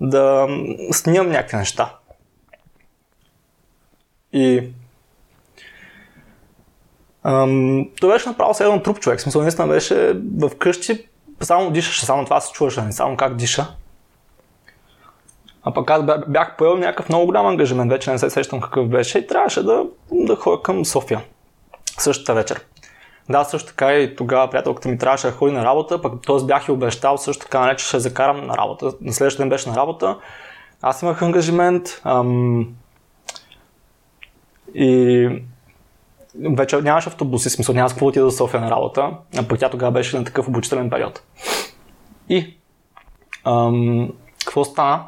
да снимам някакви неща. И ам, той беше направо с един труп човек. Смисъл, наистина беше в къщи, само дишаше, само това се чуваше, не само как диша. А пък аз бях поел някакъв много голям ангажимент, вече не се сещам какъв беше и трябваше да, да ходя към София същата вечер. Да, също така и тогава приятелката ми трябваше да ходи на работа, пък т.е. бях и обещал също така, нали, че ще закарам на работа. На следващия ден беше на работа. Аз имах ангажимент ам, и вече нямаше автобуси, смисъл няма с какво отида до София на работа, а пък тя тогава беше на такъв обучителен период. И ам, какво стана?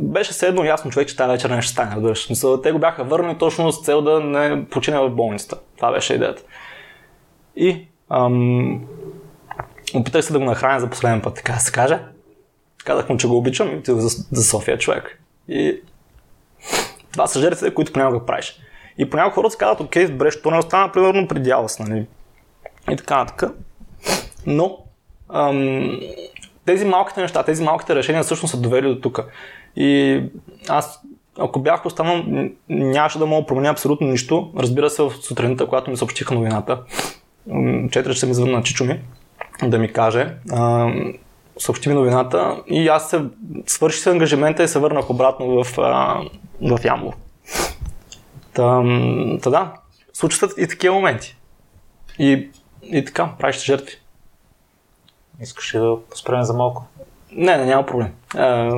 Беше все едно ясно човек, че тази вечер не ще стане. Разбираш. те го бяха върнали точно с цел да не почине в болницата. Това беше идеята. И ам, опитах се да го нахраня за последен път, така да се каже. Казах му, че го обичам и отидох за, за София човек. И това са жертвите, които понякога правиш. И понякога хората си казват, окей, добре, що не остана, примерно, при дялас, нали? И така нататък. Но, ам, тези малките неща, тези малките решения всъщност са довели до тук. И аз, ако бях останал, нямаше да мога да променя абсолютно нищо. Разбира се, в сутринта, когато ми съобщиха новината, 4 часа ми звънна Чичо ми да ми каже, съобщи ми новината и аз се свърших ангажимента и се върнах обратно в, в Ямбол. Та, та да, случват и такива моменти. И, и така, правиш жертви. Искаш ли да поспреме за малко? Не, не, няма проблем. А,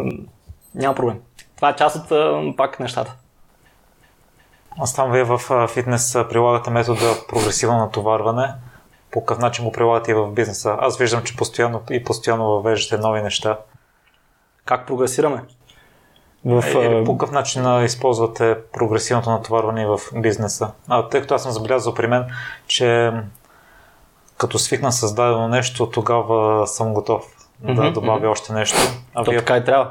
няма проблем. Това е част от а, пак нещата. Аз там вие в фитнес прилагате метода прогресивно натоварване. По какъв начин го прилагате и в бизнеса? Аз виждам, че постоянно и постоянно въвеждате нови неща. Как прогресираме? В, е, по какъв начин използвате прогресивното натоварване в бизнеса? А, тъй като аз съм забелязал при мен, че като свикна с дадено нещо, тогава съм готов да Мгм, добавя мгм. още нещо. А То вие така и трябва.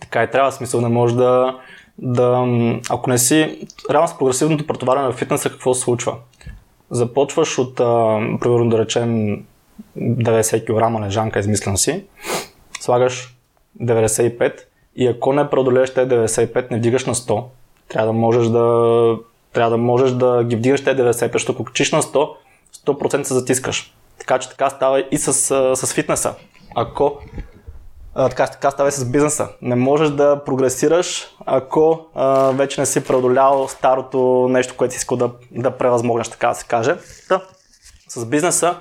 Така и трябва. Смисъл не може да, да... Ако не си... Реално с прогресивното претоварване в фитнеса какво се случва? Започваш от, а, примерно да речем, 90 кг лежанка, измислям си. Слагаш 95 и ако не преодолееш те 95, не вдигаш на 100. Трябва да можеш да, трябва да, можеш да ги вдигаш те 95, защото ако качиш на 100, 100% се затискаш. Така че така става и с, с фитнеса. Ако а, така, така става и с бизнеса. Не можеш да прогресираш, ако а, вече не си преодолял старото нещо, което си искал да, да превъзмогнеш, така да се каже. Та, с бизнеса,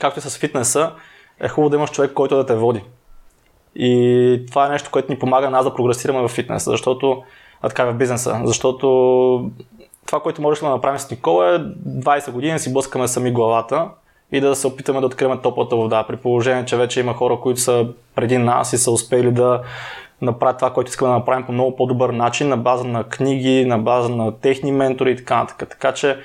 както и с фитнеса, е хубаво да имаш човек, който да те води. И това е нещо, което ни помага нас да прогресираме в фитнеса, защото, а така в бизнеса, защото това, което можеш да направим с Никола е 20 години си блъскаме сами главата и да се опитаме да открием топлата вода, при положение, че вече има хора, които са преди нас и са успели да направят това, което искаме да направим по много по-добър начин, на база на книги, на база на техни ментори и така нататък. Така че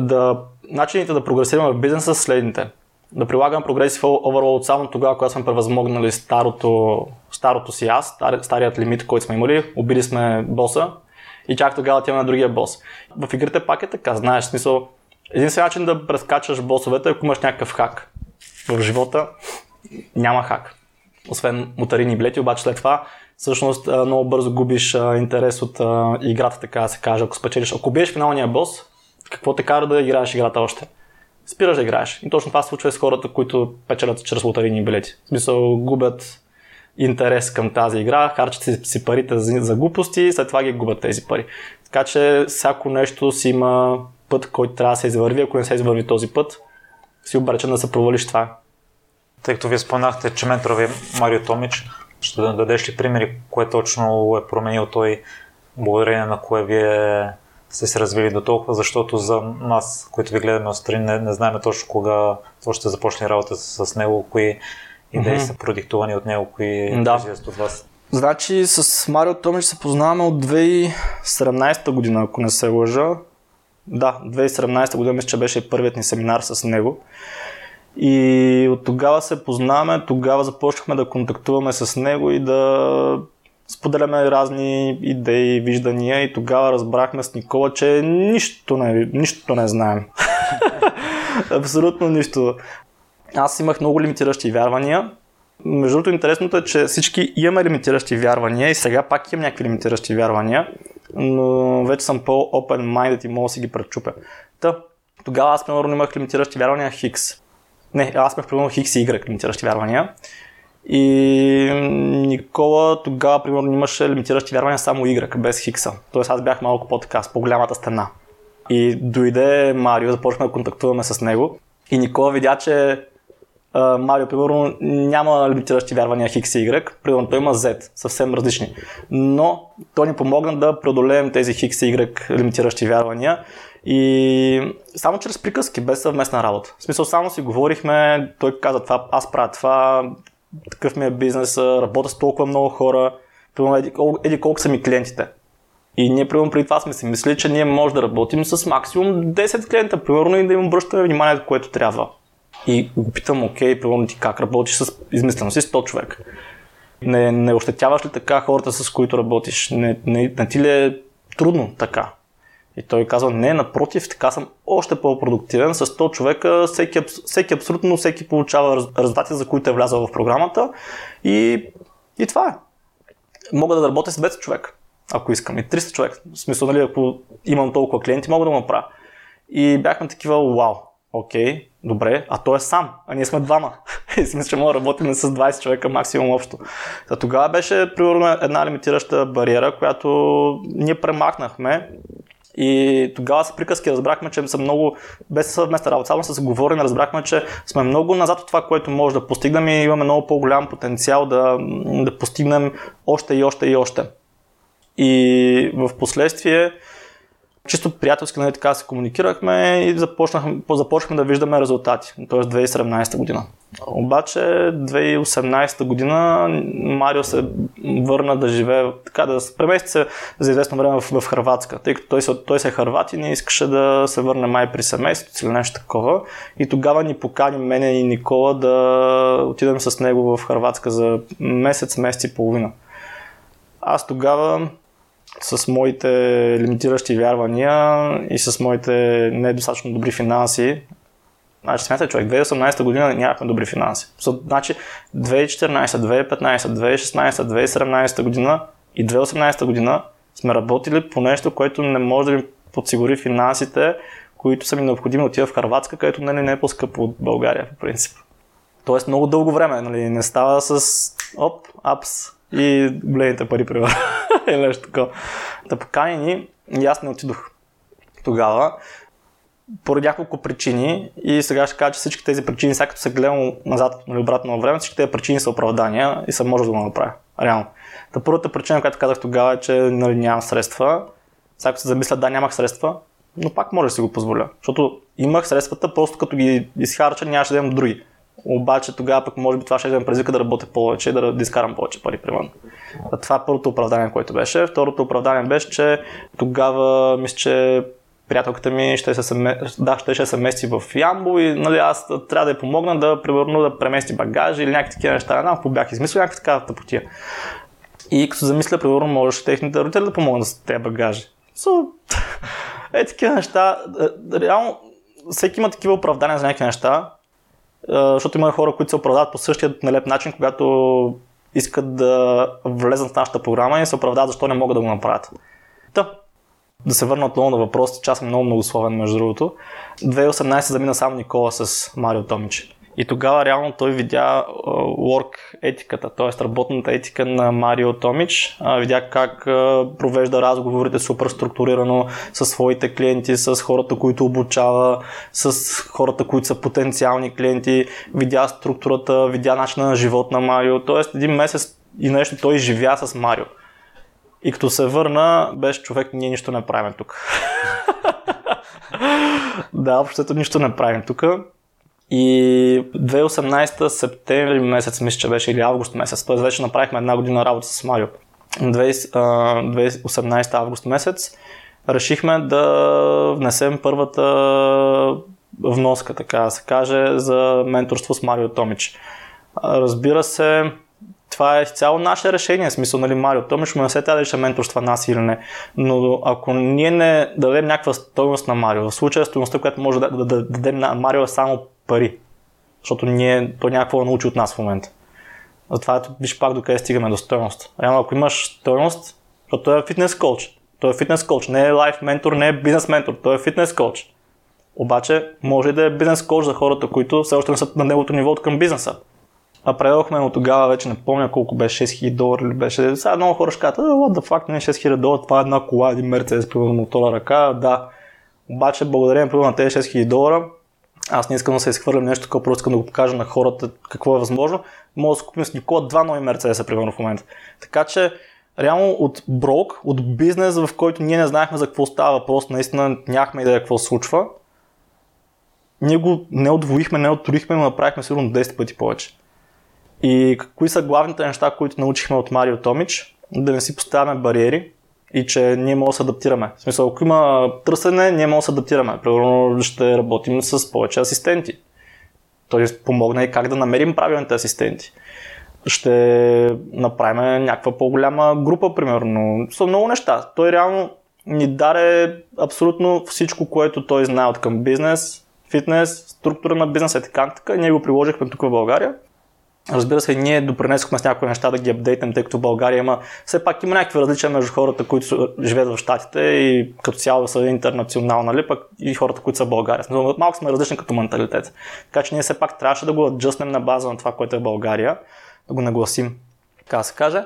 да, начините да прогресираме в бизнеса са следните. Да прилагам прогресив overload само тогава, когато сме превъзмогнали старото, старото си аз, стари- старият лимит, който сме имали, убили сме боса и чак тогава отиваме на другия бос. В игрите пак е така, знаеш, смисъл, единствен начин да прескачаш босовете е ако имаш някакъв хак. В живота няма хак. Освен мутарини билети, обаче след това всъщност много бързо губиш интерес от играта, така се каже. Ако спечелиш, ако биеш финалния бос, какво те кара да играеш играта още? Спираш да играеш. И точно това се случва и с хората, които печелят чрез лотарийни билети. В смисъл, губят интерес към тази игра, харчат си, си парите за, за глупости и след това ги губят тези пари. Така че всяко нещо си има път, който трябва да се извърви. Ако не се извърви този път, си обречен да се провалиш това. Тъй като вие споменахте, че ментора ви е Марио Томич, ще да дадеш ли примери, кое точно е променил той, благодарение на кое вие сте се развили до толкова, защото за нас, които ви гледаме отстрани, не, не знаем точно кога точно ще започне работа с него, кои идеи Мгм. са продиктувани от него, кои Да. от вас. Значи с Марио Томич се познаваме от 2017 година, ако не се лъжа. Да, 2017 година мисля, че беше първият ни семинар с него. И от тогава се познаваме, тогава започнахме да контактуваме с него и да споделяме разни идеи, виждания и тогава разбрахме с Никола, че нищо не, нищо не знаем. Абсолютно нищо. Аз имах много лимитиращи вярвания. Между другото, интересното е, че всички имаме лимитиращи вярвания и сега пак имам някакви лимитиращи вярвания, но вече съм по-open-minded и мога да си ги пречупя. Та, тогава аз, примерно, имах лимитиращи вярвания Хикс. Не, аз имах, примерно, Хикс и Y лимитиращи вярвания. И Никола тогава, примерно, имаше лимитиращи вярвания само Y, без Хикса. Тоест аз бях малко по-така, с по-голямата стена. И дойде Марио, започнахме да контактуваме с него. И Никола видя, че Марио, примерно, няма лимитиращи вярвания Хикс и Y, примерно той има Z, съвсем различни. Но той ни помогна да преодолеем тези Хикс и Y лимитиращи вярвания и само чрез приказки, без съвместна работа. В смисъл, само си говорихме, той каза това, аз правя това, такъв ми е бизнес, работя с толкова много хора, примерно, еди, еди колко са ми клиентите. И ние, примерно, преди това сме си мислили, че ние може да работим с максимум 10 клиента, примерно, и да им обръщаме вниманието, което трябва. И го питам, окей, примерно ти как работиш с, измислено си 100 човек. Не, не ощетяваш ли така хората, с които работиш? Не, не, не ти ли е трудно така? И той казва, не, напротив, така съм още по-продуктивен. С 100 човека всеки, всеки абсолютно всеки получава резултати, за които е влязъл в програмата. И, и това е. Мога да работя с 200 човека, ако искам. И 300 човека. В смисъл, нали, ако имам толкова клиенти, мога да го направя. И бяхме такива, вау, окей, добре, а той е сам, а ние сме двама. И мисля, че мога да работим с 20 човека максимум общо. Та тогава беше, примерно, една лимитираща бариера, която ние премахнахме и тогава с приказки разбрахме, че са много, без съвместна работа, само с говорене разбрахме, че сме много назад от това, което може да постигнем и имаме много по-голям потенциал да, да постигнем още и още и още. И в последствие чисто приятелски, нали, така се комуникирахме и започнахме, започнахме да виждаме резултати, т.е. 2017 година. Обаче 2018 година Марио се върна да живее, така да се премести се за известно време в, в Харватска, тъй като той, той се е харват и не искаше да се върне май при семейството или нещо такова. И тогава ни покани мене и Никола да отидем с него в Харватска за месец, месец и половина. Аз тогава с моите лимитиращи вярвания и с моите недостатъчно добри финанси, Значи, смятай човек, 2018 година нямахме добри финанси. Значи, 2014, 2015, 2016, 2017 година и 2018 година сме работили по нещо, което не може да ми подсигури финансите, които са ми необходими отива в Харватска, където нали, не е по-скъпо от България, по принцип. Тоест много дълго време, нали, не става с оп, апс и големите пари, примерно. Или нещо такова. Да покани ни и аз не отидох тогава поради няколко причини и сега ще кажа, че всички тези причини, сега като се гледам назад или нали, обратно във време, всички тези причини са оправдания и съм може да го направя. Реално. Та първата причина, която казах тогава е, че нали, нямам средства. Сега се замисля, да, нямах средства, но пак може да си го позволя. Защото имах средствата, просто като ги изхарча, нямаше да имам други. Обаче тогава пък може би това ще ме предизвика да работя повече, да, да изкарам повече пари, примерно. Това е първото оправдание, което беше. Второто оправдание беше, че тогава мисля, че приятелката ми ще се, съме... да, ще, ще се мести в Ямбо и нали, аз трябва да я помогна да, примерно, да премести багажи или някакви такива неща. Не знам, бях измислил някаква такава тъпотия. И като се замисля, примерно, можеш техните родители да помогнат с тези багажи. So, е, такива неща. Е, реално, всеки има такива оправдания за някакви неща, защото има хора, които се оправдават по същия нелеп начин, когато искат да влезат в нашата програма и се оправдават защо не могат да го направят. Та, да се върна отново на въпросите, че аз съм много многословен между другото. 2018 замина само Никола с Марио Томич. И тогава реално той видя work етиката, т.е. работната етика на Марио Томич. Видя как провежда разговорите супер структурирано с своите клиенти, с хората, които обучава, с хората, които са потенциални клиенти. Видя структурата, видя начина на живот на Марио. Т.е. един месец и нещо той живя с Марио. И като се върна, беше човек, ние нищо не правим тук. да, общото нищо не правим тук. И 2018 септември месец, мисля, че беше или август месец, т.е. вече направихме една година работа с Марио. 2018 август месец решихме да внесем първата вноска, така да се каже, за менторство с Марио Томич. Разбира се, това е цяло наше решение, в смисъл, нали, Марио Томиш му не се трябва да менторства нас или не. Но ако ние не дадем някаква стоеност на Марио, в случая стоеността, която може да, да, да, да дадем на Марио е само пари, защото ние, той някакво научи от нас в момента. Затова виж пак докъде стигаме до стоеност. Реално, ако имаш стоеност, защото той е фитнес коуч. Той е фитнес коуч, не е лайф ментор, не е бизнес ментор, той е фитнес коуч. Обаче може да е бизнес коуч за хората, които все още не са на неговото ниво към бизнеса. А предадохме му тогава, вече не помня колко беше, 6000 долара или беше. Сега много хора ще кажат, what the fuck, не 6000 долара, това е една кола, един Мерцедес, примерно мотора ръка, да. Обаче, благодарение на тези 6000 долара, аз не искам да се изхвърлям нещо такова, просто искам да го покажа на хората какво е възможно. Мога да се купим с Никола два нови Мерцедеса, примерно в момента. Така че, реално от брок, от бизнес, в който ние не знаехме за какво става въпрос, наистина нямахме идея какво се случва, ние го не отвоихме, не отторихме, но направихме сигурно 10 пъти повече. И кои са главните неща, които научихме от Марио Томич? Да не си поставяме бариери и че ние можем да се адаптираме. В смисъл, ако има търсене, ние можем да се адаптираме. Примерно ще работим с повече асистенти. Той помогна и как да намерим правилните асистенти. Ще направим някаква по-голяма група, примерно. Са много неща. Той реално ни даде абсолютно всичко, което той знае от към бизнес, фитнес, структура на бизнеса и така нататък. Ние го приложихме тук в България Разбира се, ние допринесохме с някои неща да ги апдейтнем, тъй като в България има, все пак има някакви различия между хората, които живеят в Штатите и като цяло са интернационални, нали, пък и хората, които са в България. Но малко сме различни като менталитет. Така че ние все пак трябваше да го аджъснем на база на това, което е в България, да го нагласим, така да се каже.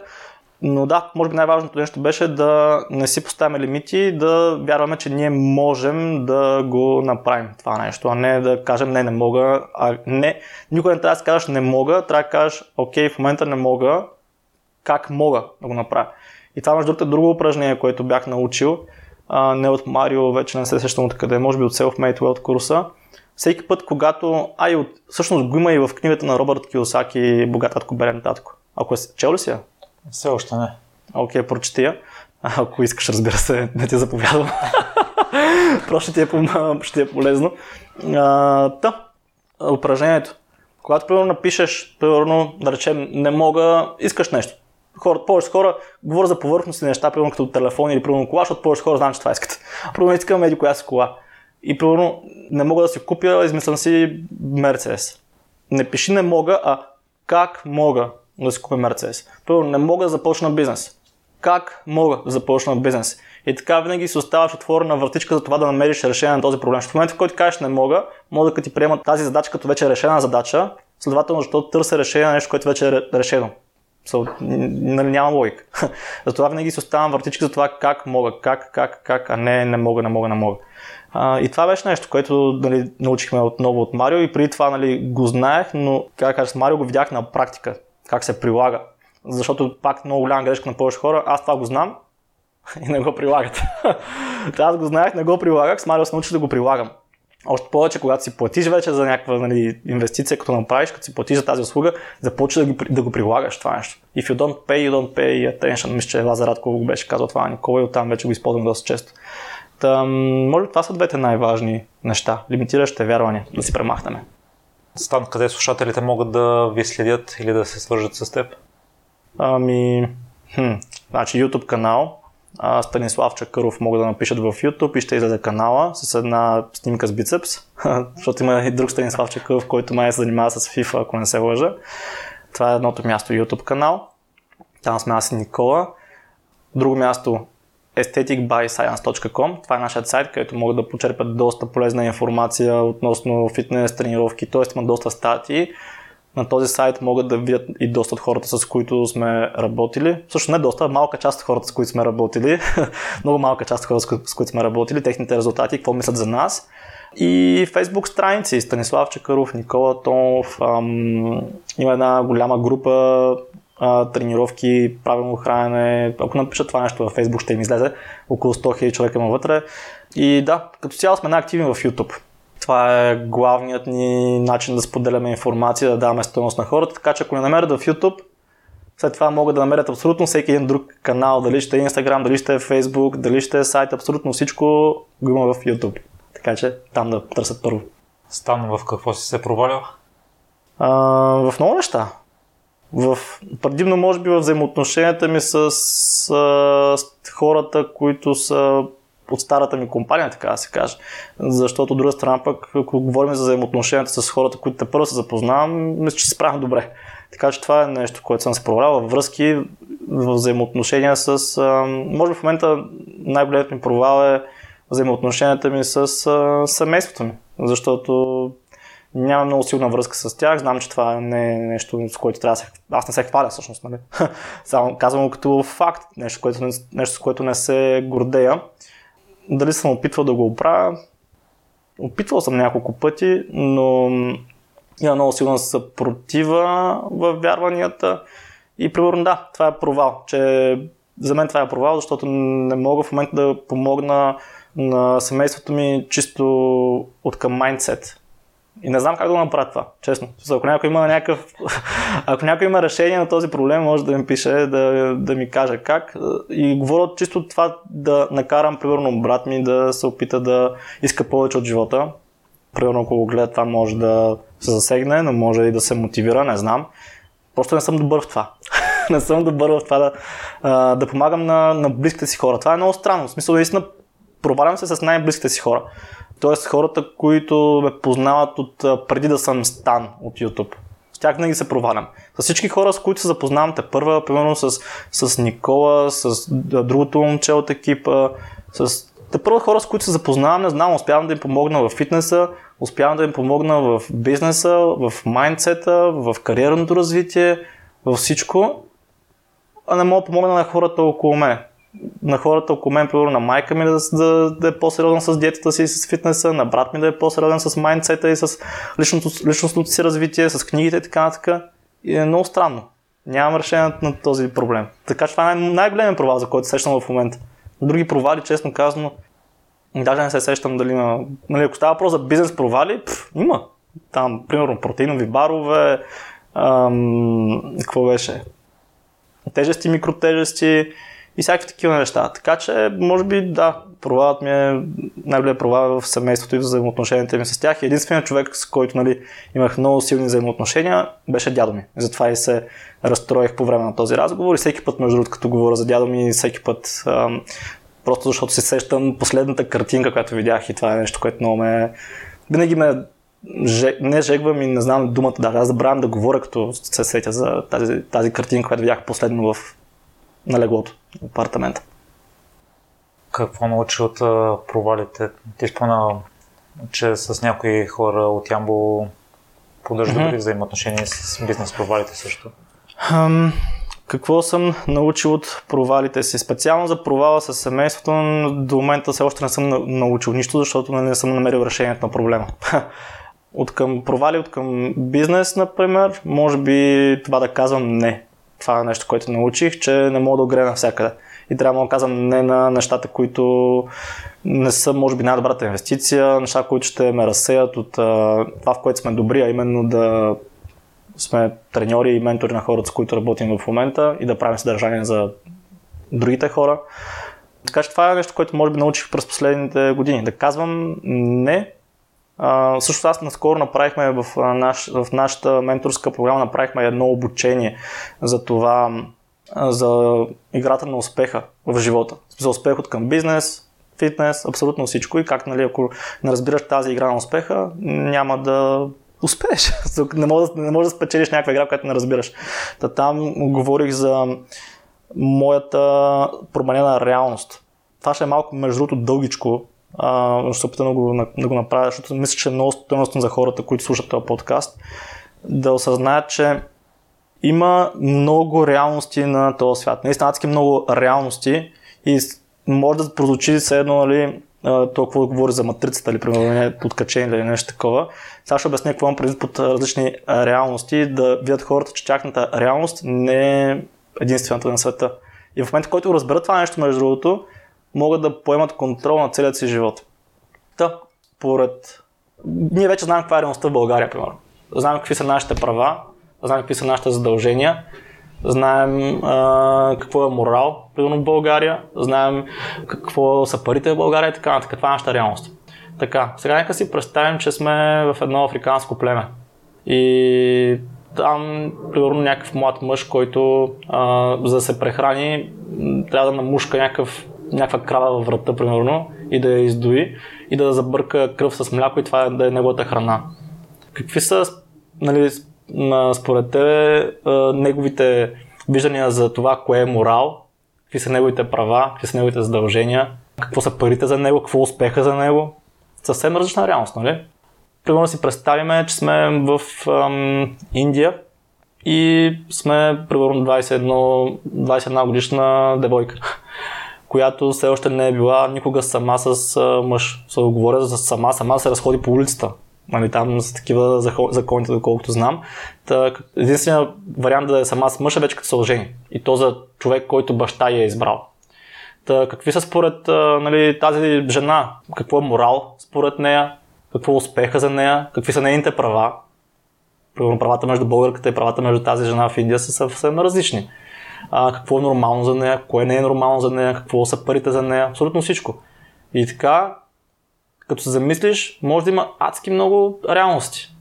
Но да, може би най-важното нещо беше да не си поставяме лимити, да вярваме, че ние можем да го направим това нещо, а не да кажем не, не мога. А не, никога не трябва да си кажеш не мога, трябва да кажеш окей, в момента не мога, как мога да го направя. И това между другото е друго упражнение, което бях научил. а, не от Марио, вече не се сещам откъде, може би от Self-Made World курса. Всеки път, когато, а от, всъщност го има и в книгата на Робърт Киосаки Богат татко, беден татко. Ако е, чел ли си я? Все още не. Окей, okay, прочети я. Ако искаш, разбира се, не ти заповядам. Просто ти, е, ще ти е полезно. А, та, упражнението. Когато, примерно, напишеш, примерно, да речем, не мога, искаш нещо. Хора, повече хора говорят за повърхностни неща, примерно като телефон или примерно кола, защото повече хора знаят, че това искат. Примерно искам еди коя си кола. И примерно не мога да си купя, измислям си Мерцедес. Не пиши не мога, а как мога да си купя Мерцедес. Примерно не мога да започна бизнес. Как мога да започна бизнес? И така винаги си оставаш отворена вратичка за това да намериш решение на този проблем. В момента, в който кажеш не мога, мога да ти приемат тази задача като вече решена задача, следователно, защото търся решение на нещо, което вече е решено. So, нали, няма логика. Затова винаги си оставам вратичка за това как мога, как, как, как, а не не мога, не мога, не мога. А, и това беше нещо, което нали, научихме отново от Марио и преди това нали, го знаех, но как кажа, с Марио го видях на практика, как се прилага. Защото пак много голяма грешка на повече хора, аз това го знам и не го прилагат. аз го знаех, не го прилагах, с Марио се научих да го прилагам. Още повече, когато си платиш вече за някаква нали, инвестиция, като направиш, като си платиш за тази услуга, започва да, ги, да го прилагаш това нещо. If you don't pay, you don't pay attention. Мисля, че Лазар Радков го беше казал това Никола и оттам вече го използвам доста често. Та, може това са двете най-важни неща. Лимитиращите вярвания, да си премахнем. Стан, къде слушателите могат да ви следят или да се свържат с теб? Ами, хм, значи YouTube канал, а, Станислав Чакъров могат да напишат в YouTube и ще излезе канала с една снимка с бицепс, защото има и друг Станислав Чакъров, който май се занимава с FIFA, ако не се лъжа. Това е едното място YouTube канал. Там сме аз и Никола. Друго място aestheticbyscience.com. Това е нашият сайт, където могат да почерпят доста полезна информация относно фитнес, тренировки, т.е. има доста статии. На този сайт могат да видят и доста от хората, с които сме работили. Също не доста, малка част от хората, с които сме работили. Много малка част от хората, с които сме работили, техните резултати, какво мислят за нас. И фейсбук страници, Станислав Чакаров, Никола Томов, ам, има една голяма група а, тренировки, правилно хранене. Ако напишат това нещо във Facebook, ще им излезе. Около 100 000 човека има вътре. И да, като цяло сме най-активни в YouTube. Това е главният ни начин да споделяме информация, да даваме стоеност на хората, така че ако не намерят в YouTube, след това могат да намерят абсолютно всеки един друг канал, дали ще е Instagram, дали ще е Facebook, дали ще е сайт, абсолютно всичко го има в YouTube. Така че там да търсят първо. Стана в какво си се провалял? А, в много неща. В, предимно може би в взаимоотношенията ми с, с, с хората, които са от старата ми компания, така да се каже. Защото от друга страна пък, ако говорим за взаимоотношенията с хората, които те първо се запознавам, мисля, че се справям добре. Така че това е нещо, което съм се провалял връзки, взаимоотношения с... може би в момента най-големият ми провал е взаимоотношенията ми с семейството ми. Защото нямам много силна връзка с тях. Знам, че това не е нещо, с което трябва да се... Аз не се хваля всъщност, нали? Само казвам като факт, нещо, което, нещо, с което не се гордея. Дали съм опитвал да го оправя? Опитвал съм няколко пъти, но има много силна съпротива в вярванията. И примерно да, това е провал. Че за мен това е провал, защото не мога в момента да помогна на семейството ми чисто от към майндсет. И не знам как да направя това, честно. Ако някой има някакъв, ако някой има решение на този проблем, може да ми пише, да, да ми каже как. И говоря чисто това да накарам, примерно, брат ми да се опита да иска повече от живота. Примерно, ако го гледа, това може да се засегне, но може и да се мотивира, не знам. Просто не съм добър в това. не съм добър в това да, да помагам на, на близките си хора. Това е много странно. В смисъл, наистина, провалям се с най-близките си хора. Тоест хората, които ме познават от преди да съм стан от YouTube. С тях винаги се провалям. С всички хора, с които се запознавам те първа, примерно с, с Никола, с другото момче от екипа, с те първа хора, с които се запознавам, не знам, успявам да им помогна в фитнеса, успявам да им помогна в бизнеса, в майндсета, в кариерното развитие, във всичко, а не мога да помогна на хората около мен на хората около мен, примерно на майка ми да, да, да е по-сериозен с диетата си и с фитнеса, на брат ми да е по-сериозен с майндсета и с личното, личностното си развитие, с книгите и така нататък. И е много странно. Нямам решение на този проблем. Така че това е най- големият провал, за който сещам в момента. Други провали, честно казано, даже не се сещам дали има. Нали, ако става въпрос за бизнес провали, пф, има. Там, примерно, протеинови барове, ам, какво беше? Тежести, микротежести и всякакви такива неща. Така че, може би, да, провалът ми е най-голям провал в семейството и в взаимоотношенията ми с тях. Единственият човек, с който нали, имах много силни взаимоотношения, беше дядо ми. Затова и се разстроих по време на този разговор и всеки път, между другото, като говоря за дядо ми, всеки път ам, просто защото се сещам последната картинка, която видях и това е нещо, което много ме... Винаги ме не жегвам и не знам думата, даже аз забравям да говоря, като се сетя за тази, тази картинка, която видях последно в, на леглото, в апартамента. Какво научи от провалите? Ти спомена, че с някои хора от Ямбо поддържа mm-hmm. взаимоотношения с бизнес провалите също. Um, какво съм научил от провалите си? Специално за провала с семейството до момента все още не съм научил нищо, защото нали, не съм намерил решението на проблема. от към провали, от към бизнес, например, може би това да казвам не. Това е нещо, което научих, че не мога да огрея навсякъде. И трябва да казвам не на нещата, които не са, може би, най-добрата инвестиция, неща, които ще ме разсеят от това, в което сме добри, а именно да сме треньори и ментори на хората, с които работим в момента и да правим съдържание за другите хора. Така че това е нещо, което може би научих през последните години. Да казвам не. Също аз наскоро направихме в, наш, в нашата менторска програма направихме едно обучение за това, за играта на успеха в живота. За успех от към бизнес, фитнес, абсолютно всичко и как, нали, ако не разбираш тази игра на успеха, няма да успееш. не можеш, не можеш да спечелиш някаква игра, която не разбираш. Та там говорих за моята променена реалност. Това ще е малко, между другото, дългичко, а, ще се опитам да го, да го направя, защото мисля, че е много стойностно за хората, които слушат този подкаст, да осъзнаят, че има много реалности на този свят. Наистина адски много реалности и може да прозвучи все едно, нали, толкова да говори за матрицата или примерно не подкачение или нещо такова. Сега ще обясня какво имам предвид под различни реалности, да видят хората, че тяхната реалност не е единствената на света. И в момента, в който разберат това нещо, между другото, могат да поемат контрол на целият си живот. Та, поред... Ние вече знаем каква е реалността в България, примерно. Знаем какви са нашите права, знаем какви са нашите задължения, знаем а, какво е морал, примерно в България, знаем какво са парите в България и така нататък. Това е нашата реалност. Така, сега нека си представим, че сме в едно африканско племе. И там, примерно, някакъв млад мъж, който а, за да се прехрани, трябва да намушка някакъв, някаква крава във врата, примерно, и да я издои, и да забърка кръв с мляко и това да е неговата храна. Какви са нали, според тебе неговите виждания за това, кое е морал, какви са неговите права, какви са неговите задължения, какво са парите за него, какво успеха за него. Съвсем различна реалност, нали? Примерно си представиме, че сме в ам, Индия и сме примерно 21, 21 годишна девойка, която все още не е била никога сама с мъж. Се говоря за сама, сама се разходи по улицата. Нали, там са такива законите, доколкото знам. Единственият вариант да е сама с мъжа вече като се ожени. И то за човек, който баща я е избрал. Та, какви са според нали, тази жена? Какво е морал според нея? Какво е успеха за нея? Какви са нейните права? Правата между българката и правата между тази жена в Индия са съвсем различни. А, какво е нормално за нея? Кое не е нормално за нея? Какво са парите за нея? Абсолютно всичко. И така, като се замислиш, може да има адски много реалности.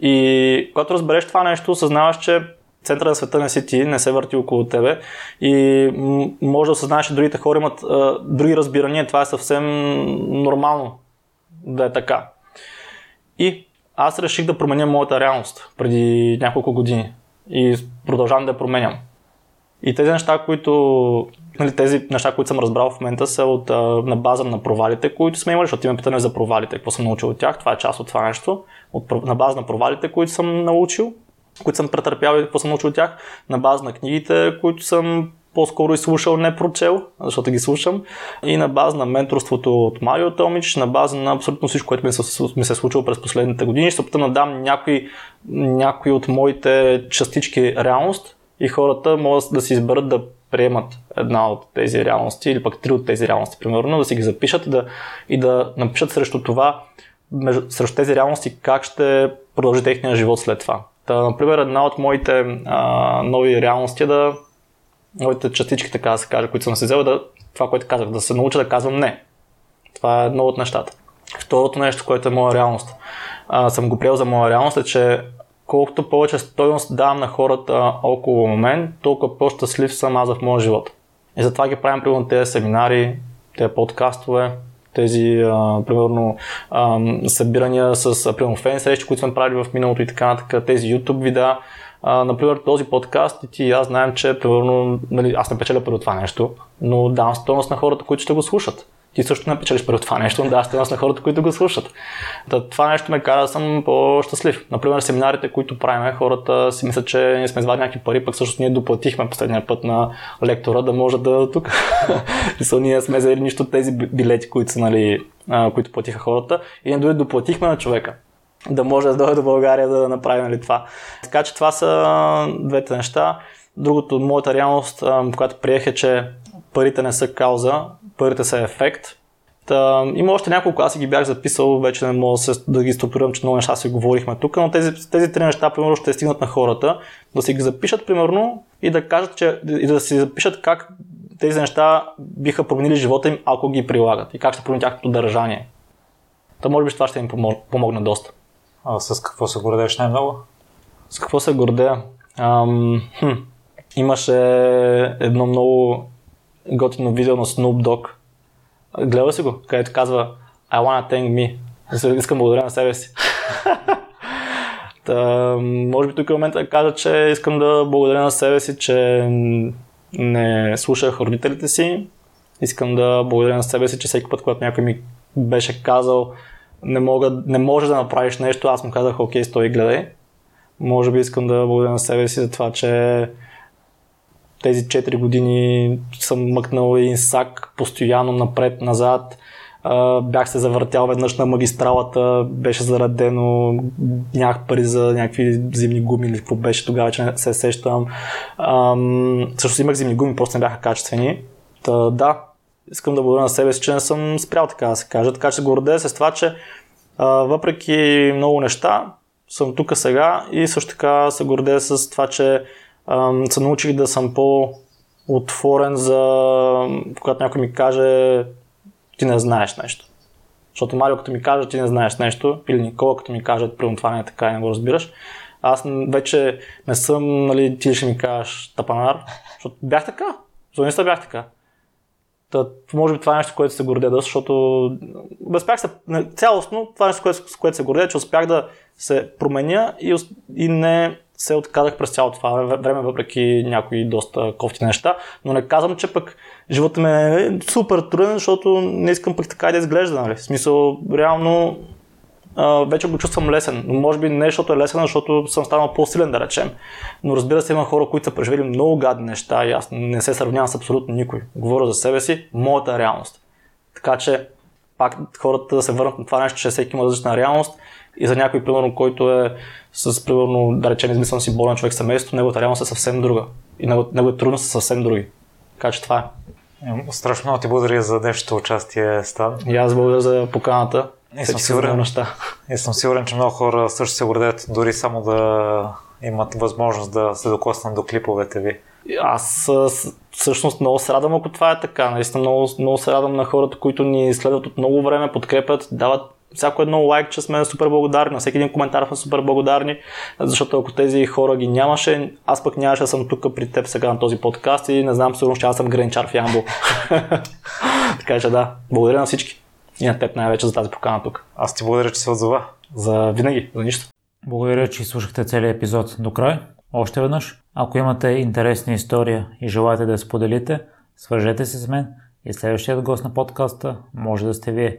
И когато разбереш това нещо, осъзнаваш, че центъра на света не си ти, не се върти около тебе и може да осъзнаеш, че другите хора имат а, други разбирания. Това е съвсем нормално да е така. И аз реших да променя моята реалност преди няколко години и продължавам да я променям. И тези неща, които нали, тези неща, които съм разбрал в момента са от, на база на провалите, които сме имали, защото има питане за провалите, какво съм научил от тях, това е част от това нещо, от, на база на провалите, които съм научил, които съм претърпял и какво съм научил от тях, на база на книгите, които съм по-скоро и слушал, не прочел, защото ги слушам, и на база на менторството от Марио Томич, на база на абсолютно всичко, което ми се, ми се е случило през последните години. Ще опитам да дам някои, някои от моите частички реалност и хората могат да си изберат да приемат една от тези реалности или пък три от тези реалности, примерно, да си ги запишат и да, и да напишат срещу това, между, срещу тези реалности, как ще продължи техния живот след това. Та, например, една от моите а, нови реалности е да, моите частички, така да се каже, които съм се взел, е да, това, което казах, да се науча да казвам не. Това е едно от нещата. Второто нещо, което е моя реалност, а, съм го приел за моя реалност, е, че колкото повече стойност давам на хората около мен, толкова по-щастлив съм аз в моя живот. И затова ги правим, примерно, тези семинари, тези подкастове, тези, а, примерно, а, събирания с, примерно, фен срещи, които сме правили в миналото и така нататък, тези YouTube видеа. А, например, този подкаст и ти и аз знаем, че, примерно, нали, аз не печеля първо това нещо, но давам стойност на хората, които ще го слушат ти също не печелиш пари от това нещо, да, стойност на хората, които го слушат. Да, това нещо ме кара да съм по-щастлив. Например, семинарите, които правиме, хората си мислят, че ние сме извадили някакви пари, пък също ние доплатихме последния път на лектора да може да тук. И ние сме взели нищо от тези билети, които, са, нали, които платиха хората и ние дори доплатихме на човека да може да дойде до България да направи нали, това. Така че това са двете неща. Другото, моята реалност, която приех е, че парите не са кауза, парите са ефект. Та, има още няколко, аз си ги бях записал, вече не мога да, се, да ги структурирам, че много неща си говорихме тук, но тези, тези три неща, примерно, ще стигнат на хората, да си ги запишат, примерно, и да кажат, че, и да си запишат как тези неща биха променили живота им, ако ги прилагат и как ще промени тяхното държание. Та може би това ще им помогне доста. А с какво се гордееш най-много? С какво се гордея? Ам, хм. Имаше едно много готино видео на Snoop Dogg. Гледа си го, където казва I wanna thank me. Искам благодаря на себе си. Та, може би тук е момента да кажа, че искам да благодаря на себе си, че не слушах родителите си. Искам да благодаря на себе си, че всеки път, когато някой ми беше казал не, мога, не може да направиш нещо, аз му казах, окей, стой гледай. Може би искам да благодаря на себе си за това, че тези 4 години съм мъкнал един сак постоянно напред-назад. бях се завъртял веднъж на магистралата, беше зарадено, нямах пари за някакви зимни гуми или какво беше тогава, че не се сещам. също имах зимни гуми, просто не бяха качествени. Та, да, искам да благодаря на себе си, че не съм спрял така да се каже. Така че се гордея с това, че а, въпреки много неща, съм тук сега и също така се гордея с това, че се научих да съм по-отворен за когато някой ми каже ти не знаеш нещо. Защото Марио като ми каже, ти не знаеш нещо, или Никола като ми каже, примерно това не е така и не го разбираш, аз вече не съм, нали, ти ще ми кажеш тапанар, защото бях така. Защо бях така? Та, може би това е нещо, което се гордея доста, защото успях се, цялостно, това е нещо, с което се гордея, че успях да се променя и, и не се отказах през цялото това време, въпреки някои доста кофти неща, но не казвам, че пък живота ми е супер труден, защото не искам пък така да изглежда, нали? В смисъл, реално а, вече го чувствам лесен. Но може би не защото е лесен, защото съм станал по-силен, да речем. Но разбира се, има хора, които са преживели много гадни неща и аз не се сравнявам с абсолютно никой. Говоря за себе си, моята реалност. Така че, пак хората да се върнат на това нещо, че всеки има различна реалност и за някой, примерно, който е с, примерно, да речем, измислям си болен човек семейство, неговата реалност е съвсем друга. И него, неговите трудности са съвсем други. Така че това е. Страшно много ти благодаря за днешното участие, Стан. И аз благодаря за поканата. И съм, сигурен, неща. и съм сигурен, че много хора също се гордеят дори само да имат възможност да се докоснат до клиповете ви. Аз всъщност много се радвам, ако това е така. Наистина много, много се радвам на хората, които ни следват от много време, подкрепят, дават всяко едно лайк, че сме супер благодарни, на всеки един коментар сме супер благодарни, защото ако тези хора ги нямаше, аз пък нямаше да съм тук при теб сега на този подкаст и не знам, сигурно ще аз съм гранчар в Ямбо. така че да, благодаря на всички. И на теб най-вече за тази покана тук. Аз ти благодаря, че се отзова. За винаги, за нищо. Благодаря, че слушахте целият епизод до край. Още веднъж, ако имате интересна история и желаете да я споделите, свържете се с мен и следващият гост на подкаста може да сте вие.